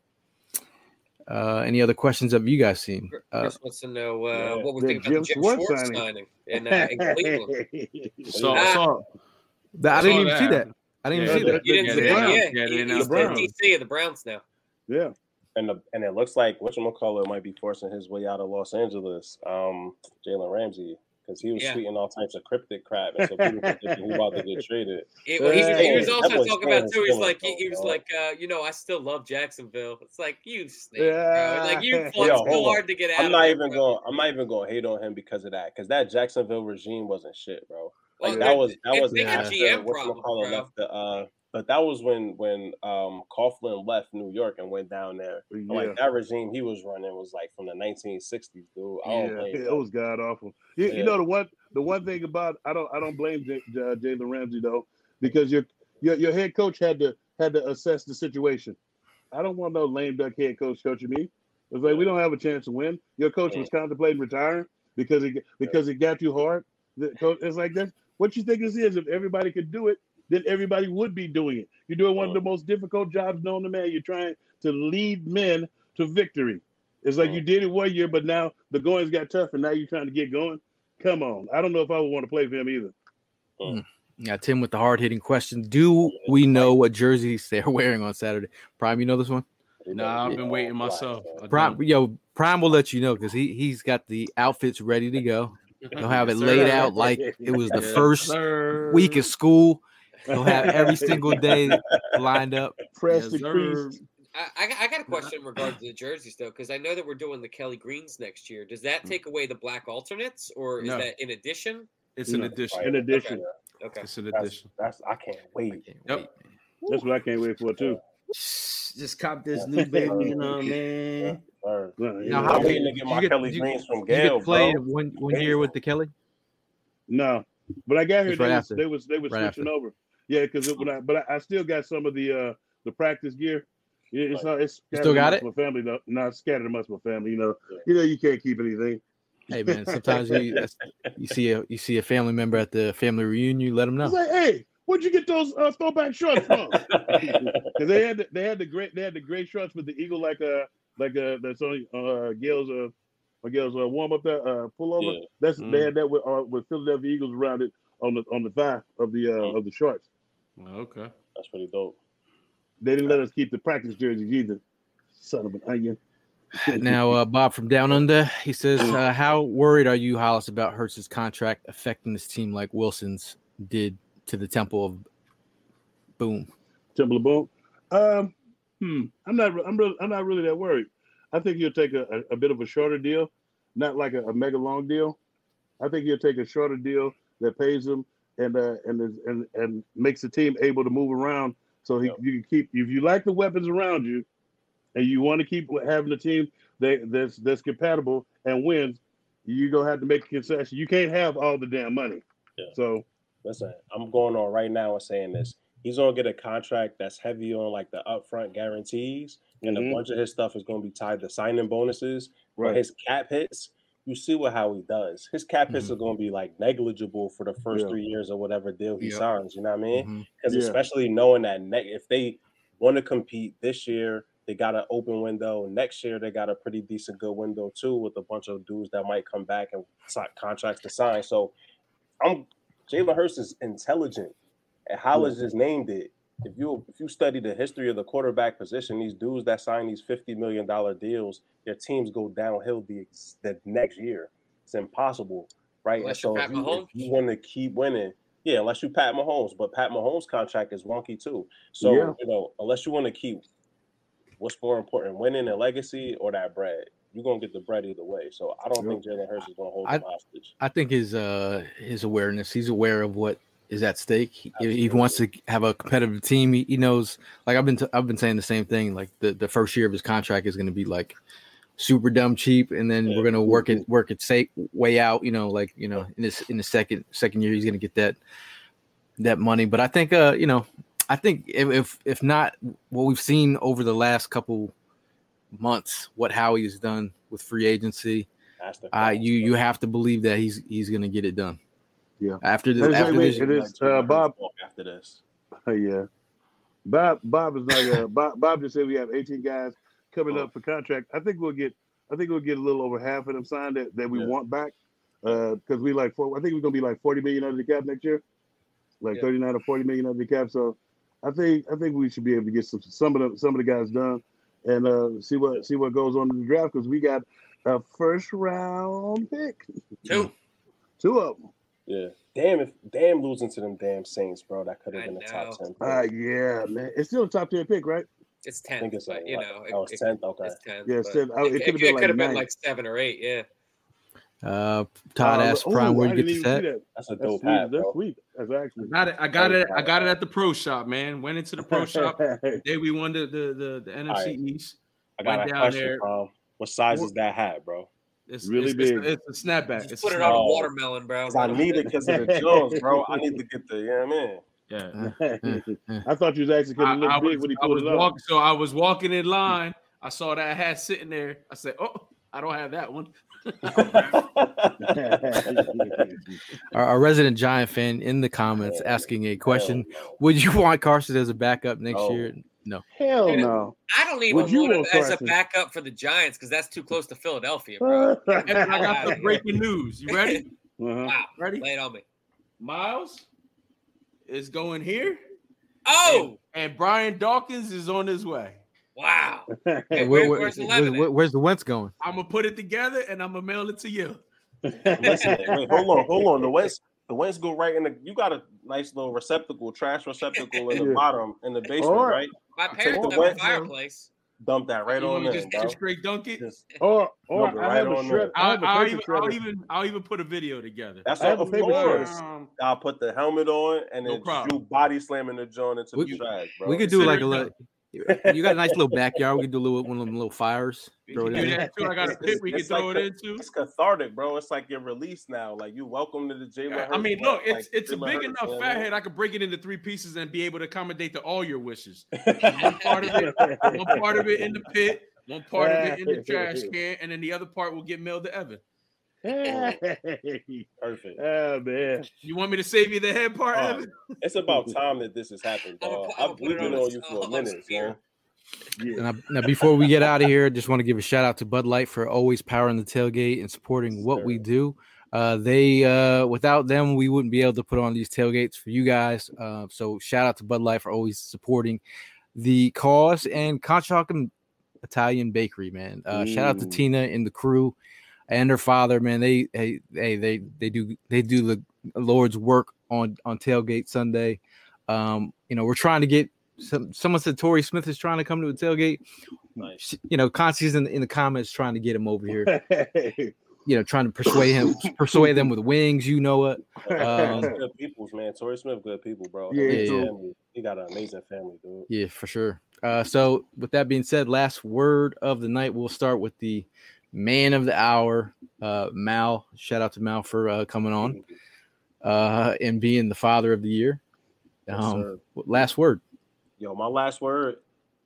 uh, any other questions have you guys seen? Uh, Chris wants to know uh, yeah. what we The think about Jim the Jim Schwartz Schwartz signing. signing, in, uh, in Cleveland. So, Ah. so that, I I didn't saw even see that. that. I didn't Yeah, even see the- that. You didn't Yeah, see that? announced- Yeah, yeah, they he's the Browns. DC of the Browns now. yeah. and the, and it looks like whatchamacallit might be forcing his way out of Los Angeles. Um, Jalen Ramsey, because he was Yeah. tweeting all types of cryptic crap, and so people were thinking he about to get traded. It- well, he, was, he was also talking about too. He's feelings, like, he, he was like, uh, you know, I still love Jacksonville. It's like you snake, Yeah. bro. Like you fought hold so on. hard to get out. I'm not there, even going. I'm not even going to hate on him because of that. Because that Jacksonville regime wasn't shit, bro. Like they- that was that was they got after GM whatchamacallit problems, bro. left the. Uh, but that was when when um Coughlin left New York and went down there. Yeah. Like that regime he was running was like from the 1960s, dude. I don't Yeah, blame it was god awful. You, Yeah. you know the one the one thing about I don't I don't blame J, J, Jalen Ramsey though because your, your your head coach had to had to assess the situation. I don't want no lame duck head coach coaching me. It's like we don't have a chance to win. Your coach was contemplating retiring because it because it got too hard. The coach, it's like that. What you think this is? If everybody could do it, then everybody would be doing it. You're doing one of the most difficult jobs known to man. You're trying to lead men to victory. It's like you did it one year, but now the going's got tough, and now you're trying to get going. Come on, I don't know if I would want to play for him either. Mm. Yeah, Tim with the hard hitting question: Do we know what jerseys they're wearing on Saturday? Prime, you know this one? Nah, I've been waiting myself. Prime, yo, Prime will let you know because he he's got the outfits ready to go. He'll have it laid out like it was the first week of school. He'll have every single day lined up. Press yes, I, I, got a question in regards to the jerseys though, because I know that we're doing the Kelly Greens next year. Does that hmm. take away the black alternates, or is No. that in addition? It's an addition. In addition, Okay. It's an addition. that's I can't wait. I can't Yep. that's what I can't wait for too. Just cop this new baby, you know what I mean? Word. Now, how I'm did waiting to get my get- Kelly you- Greens from You get Gail, to play bro. one one year with the Kelly. No, but I got here. They right was, after. they was they was Right switching over. Yeah, because when I but I, I still got some of the uh the practice gear. Yeah, It's not. It's You still got it? My family, though. Not scattered amongst my family. You know. You know. You can't keep anything. Hey man, sometimes you you see a you see a family member at the family reunion, you let them know. It's like, hey, where'd you get those uh, throwback shorts from? Because they had the, they had the great they had the gray shorts with the eagle like uh like uh that's on uh Gail's uh or Gail's uh, warm up that uh pullover. Yeah. That's Mm. they had that with uh, with Philadelphia Eagles around it on the on the thigh of the uh of the shorts. Okay. That's pretty dope. They didn't let us keep the practice jerseys either. Son of an onion. Now, uh, Bob from Down Under, he says, uh, "How worried are you, Hollis, about Hurts's contract affecting this team like Wilson's did to the Temple of Boom?" Temple of Boom. Um, hmm. I'm not. I'm really. I'm not really that worried. I think he'll take a, a, a bit of a shorter deal, not like a, a mega long deal. I think he'll take a shorter deal that pays him and uh, and is, and and makes the team able to move around. So he, Yep. you can keep if you like the weapons around you, and you want to keep having a team that that's that's compatible and wins. You're gonna have to make a concession. You can't have all the damn money. Yeah. So Listen, I'm going on right now and saying this. He's gonna get a contract that's heavy on like the upfront guarantees, and Mhm. a bunch of his stuff is gonna be tied to signing bonuses. Right. his cap hits, you see what how he does. His cap hits are mm-hmm. gonna be like negligible for the first Yeah. three years or whatever deal he Yep. signs. You know what I mean? Mm-hmm. Because Yeah. especially knowing that ne- if they want to compete this year, they got an open window. Next year, they got a pretty decent good window too, with a bunch of dudes that might come back and sign contracts to sign. So, I'm Jalen Hurts is intelligent, and Hollis just named it. If you if you study the history of the quarterback position, these dudes that sign these fifty million dollar deals, their teams go downhill the the next year. It's impossible, right? Unless and you're so Pat if you, Mahomes. if you want to keep winning, yeah, unless you Pat Mahomes, but Pat Mahomes' contract is wonky too. So Yeah. you know, unless you want to keep what's more important, winning and legacy or that bread, you're gonna get the bread either way. So I don't think Jalen Hurts is gonna hold I- him hostage. I think his uh his awareness, he's aware of what is at stake. He, he wants to have a competitive team. He, he knows, like I've been t- I've been saying the same thing. Like the, the first year of his contract is going to be like super dumb cheap, and then we're going to work it work it say, way out. You know, like you know in this in the second second year he's going to get that that money. But I think uh you know I think if if, if not what we've seen over the last couple months, what Howie has done with free agency uh, you you have to believe that he's he's gonna get it done. Yeah. After this, after wait, this, it is Like uh, Bob. after this. Oh, yeah. Bob Bob is not uh, Bob Bob just said we have 18 guys coming up for contract. I think we'll get I think we'll get a little over half of them signed that, that we Yeah. want back. Uh because we like four, I think we're gonna be like 40 million under the cap next year. Like Yeah. 39 or 40 million under the cap. So I think I think we should be able to get some some of the some of the guys done and uh see what see what goes on in the draft because we got a first round pick. Two. Two of them. Yeah. Damn if damn losing to them damn Saints, bro. That could have been the top ten. pick. Ah, yeah, man. It's still a top 10 pick, right? It's ten. I think it's like you what? know, oh, it's it- tenth. Okay. it's ten. Yeah, it's 10. Oh, it it, could've been like been like seven or eight. Yeah. uh, Todd Uh, asked ooh, Prime where you get didn't the even see set. that. That's a That's dope hat, That's bro. sweet. That's I actually. got it. I got it. I got it at the pro shop, man. Went into the pro shop. Hey, Day we won the the the, the NFC right. East. I got Went a down question, there. bro. What size is that hat, bro? It's Really it's, big. It's, it's a snapback. Just It's put a it on a Oh. watermelon, bro. 'Cause I need it because of the Jones, bro. I need to get the, you know what I mean? Yeah. I thought you was actually I, going to look I big was, when he I pulled was it up. walking, so I was walking in line. I saw that hat sitting there. I said, "Oh, I don't have that one." Our, our resident Giant fan in the comments asking a question: Would you want Carson as a backup next No. year? No. Hell no. I don't even Would you want him as a backup for the Giants because that's too close to Philadelphia, bro. I got the breaking news. You ready? Uh-huh. Wow, Ready? lay it on me. Miles is going here. Oh, And Brian Dawkins is on his way. wow. Hey, Hey, where- where- where- where's where- where- where's the Wentz going? I'm gonna put it together and I'm gonna mail it to you. Listen, wait, hold on, hold on. The Wentz, the Wentz go right in the. You got a nice little receptacle, trash receptacle in the Yeah. bottom in the basement, Or- right? My Take parents the have a fireplace. Dump that right you on want me in, just straight dunk it? Just, Or or Rub it I right have a on shred. I I'll, have a I'll paper even, I'll even I'll even put a video together. that's I what, a of paper course. shredder. Um, I'll put the helmet on and then problem. you body slamming the joint into We- the trash, bro. We could do like a Consider little. You got a nice little backyard. We can do a little one of them little fires. we Throw it do in. that too. I got a pit we can It's throw like it a- into. It's cathartic, bro. It's like you're released now. Like you welcome to the Jalen. I mean, bro. look, it's Like, it's a big Hurts, enough man. fathead. I could break it into three pieces and be able to accommodate to all your wishes. One part of it, one part of it in the pit, one part of it in the trash can, and then the other part will get mailed to Evan. Perfect. oh man. You want me to save you the head part, Evan? It's about time that this has happened, I'ma dog. I'ma I've, we've been on on you for a minute, man. Yeah. And I, now, before we get out of here, I just want to give a shout out to Bud Light for always powering the tailgate and supporting what we do. Uh, they uh, without them, we wouldn't be able to put on these tailgates for you guys. Uh, so shout out to Bud Light for always supporting the cause and Conshohocken Italian Bakery, man. Uh, shout out to Tina and the crew and her father, man. They they they they, they do they do the Lord's work on on tailgate Sunday. Um, you know, we're trying to get some. Someone said Torrey Smith is trying to come to a tailgate. Nice. She- You know, Constie's in, in the comments trying to get him over here. You know, trying to persuade him, persuade them with wings. You know what? Um, good peoples, man. Torrey Smith, good people, bro. Yeah, Amazing yeah. He got an amazing family, dude. Yeah, for sure. Uh, so, with that being said, last word of the night. We'll start with the man of the hour, uh, Mal. Shout out to Mal for uh, coming on uh, and being the father of the year. Um, sir. last word. Yo, my last word.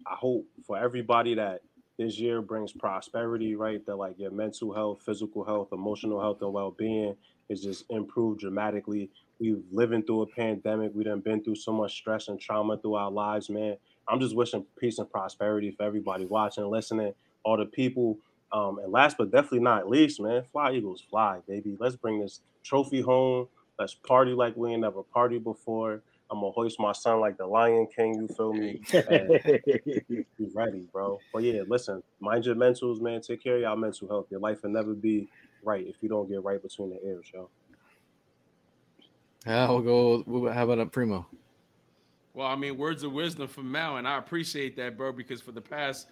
I hope for everybody that this year brings prosperity, right? That like your mental health, physical health, emotional health, and well-being is just improved dramatically. We've living through a pandemic. We done been through so much stress and trauma through our lives, man. I'm just wishing peace and prosperity for everybody watching, listening, all the people. Um, and last but definitely not least, man, fly Eagles, fly, baby. Let's bring this trophy home. Let's party like we ain't never partied before. I'm gonna hoist my son like the Lion King. You feel me? And be ready, bro. But yeah, listen, mind your mentals, man. Take care of y'all mental health. Your life will never be right if you don't get right between the ears, yo. I'll go. How about a primo? Well, I mean, words of wisdom from Mal, and I appreciate that, bro, because for the past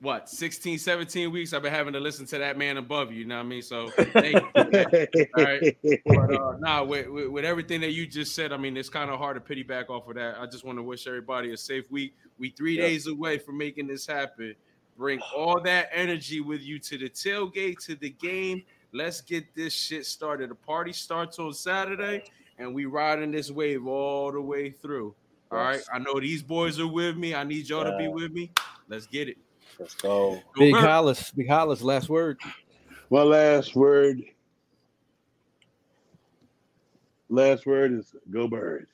what 16, 17 weeks, I've been having to listen to that man above you. You know what I mean? So thank you. All right. But uh, nah, with, with, with everything that you just said, I mean, it's kind of hard to pity back off of that. I just want to wish everybody a safe week. We three Yeah. days away from making this happen. Bring all that energy with you to the tailgate, to the game. Let's get this shit started. The party starts on Saturday, and we riding this wave all the way through. All right. Yes. I know these boys are with me. I need y'all to be with me. Let's get it. Let's go. Go Big Birds. Hollis. Big Hollis. Last word. My last word. Last word is go birds.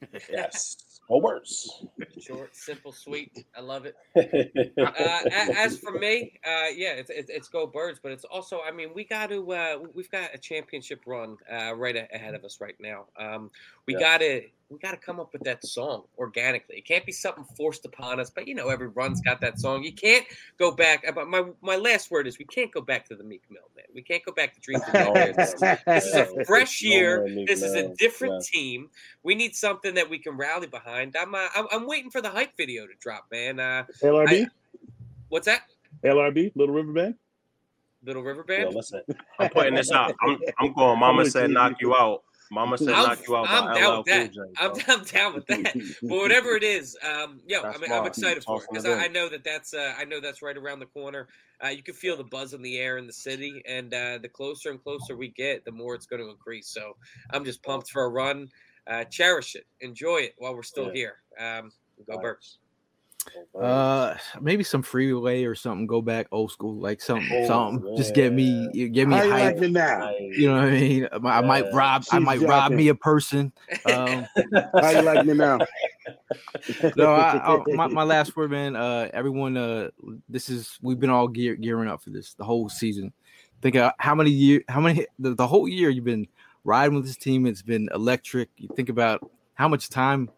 Yes. Go worse. Short, simple, sweet. I love it. Uh, as for me, uh, yeah, it's, it's it's go birds, but it's also, I mean, we got to, uh, we've got a championship run uh, right ahead of us right now. Um, we Yeah. got to, we got to come up with that song organically. It can't be something forced upon us, but you know, every run's got that song. You can't go back. But my my last word is, we can't go back to the Meek Mill, man. We can't go back to Dreams of Nightmares. This, this is a fresh year. This is a different Yeah. team. We need something that we can rally behind. I'm uh, I'm, I'm waiting for the hype video to drop, man. Uh, LRB, what's that? LRB, Little River Band. Little River Yo, Band. listen, I'm putting this out. I'm, I'm going. Mama said knock you out. Mama said I'm, knock you out. I'm down LL with that. J, I'm. I'm down with that. But whatever it is, um, yo, I mean, I'm excited for it because I, I know that that's uh, I know that's right around the corner. Uh, you can feel the buzz in the air in the city, and uh, the closer and closer we get, the more it's going to increase. So I'm just pumped for a run. Uh, cherish it, enjoy it while we're still Yeah. here. Um, go Right. Birds. Uh, maybe some freeway or something. Go back old school, like something, Oh, something. Just get me, you- get me How you hype. like it now? You know what I mean? I might- I might Yeah. rob. I She's might rob me a person. Um, How you like me now? no, I, I, my, my last word, man. Uh, everyone, uh, this is we've been all gear, gearing up for this the whole season. Think of how many year, how many the, the whole year you've been riding with this team. It's been electric. You think about how much time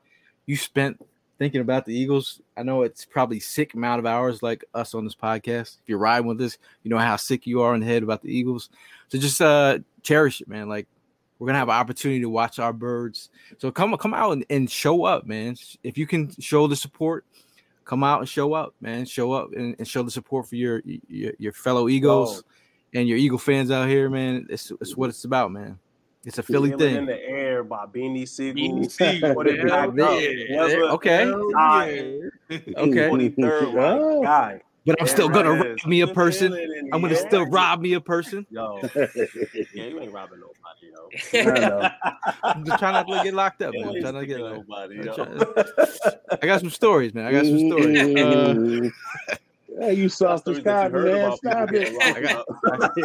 you spent thinking about the Eagles. I know it's probably sick amount of hours like us on this podcast. If you're riding with us, you know how sick you are in the head about the Eagles. So just uh cherish it, man. Like we're gonna have an opportunity to watch our birds. So come come out and, and show up, man. If you can show the support, come out and show up, man. Show up and, and show the support for your your, your fellow Eagles and your Eagle fans out here, man. It's, it's what it's about, man. It's a Philly Feeling in the air by Beanie Sigel. Beanie Sigel, Put it hell yeah. Okay. God, Okay. 23rd, Oh. guy. But I'm Yeah, still gonna rob me a person. I'm gonna still rob me a person. Yo, yeah, you ain't robbing nobody, yo. I know. I'm just trying not to get locked up, man. You I'm trying not to get locked. nobody, I'm yo. trying- I got some stories, man. I got some stories. Uh, Hey, you soft as Stories cotton, man. about Stop people it. getting locked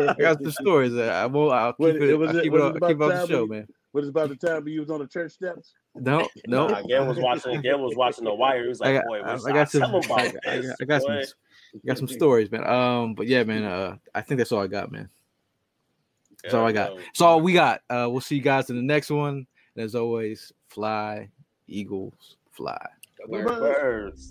up. I got some stories. That I won't. I'll keep What- it. was I'll keep was it. it I'll keep about it on the show, when- man. What is about the time when you was on the church steps? No, no. Nah, Gail was watching. Gail was watching The Wire. He was I like, got, "Boy, I, what's I got some. Tell him about I, I got, I got some. boy." I got some stories, man. Um, but yeah, man. Uh, I think that's all I got, man. That's all I got. Yo, That's all we got. Uh, we'll see you guys in the next one. And as always, fly, Eagles, fly. Word. Birds.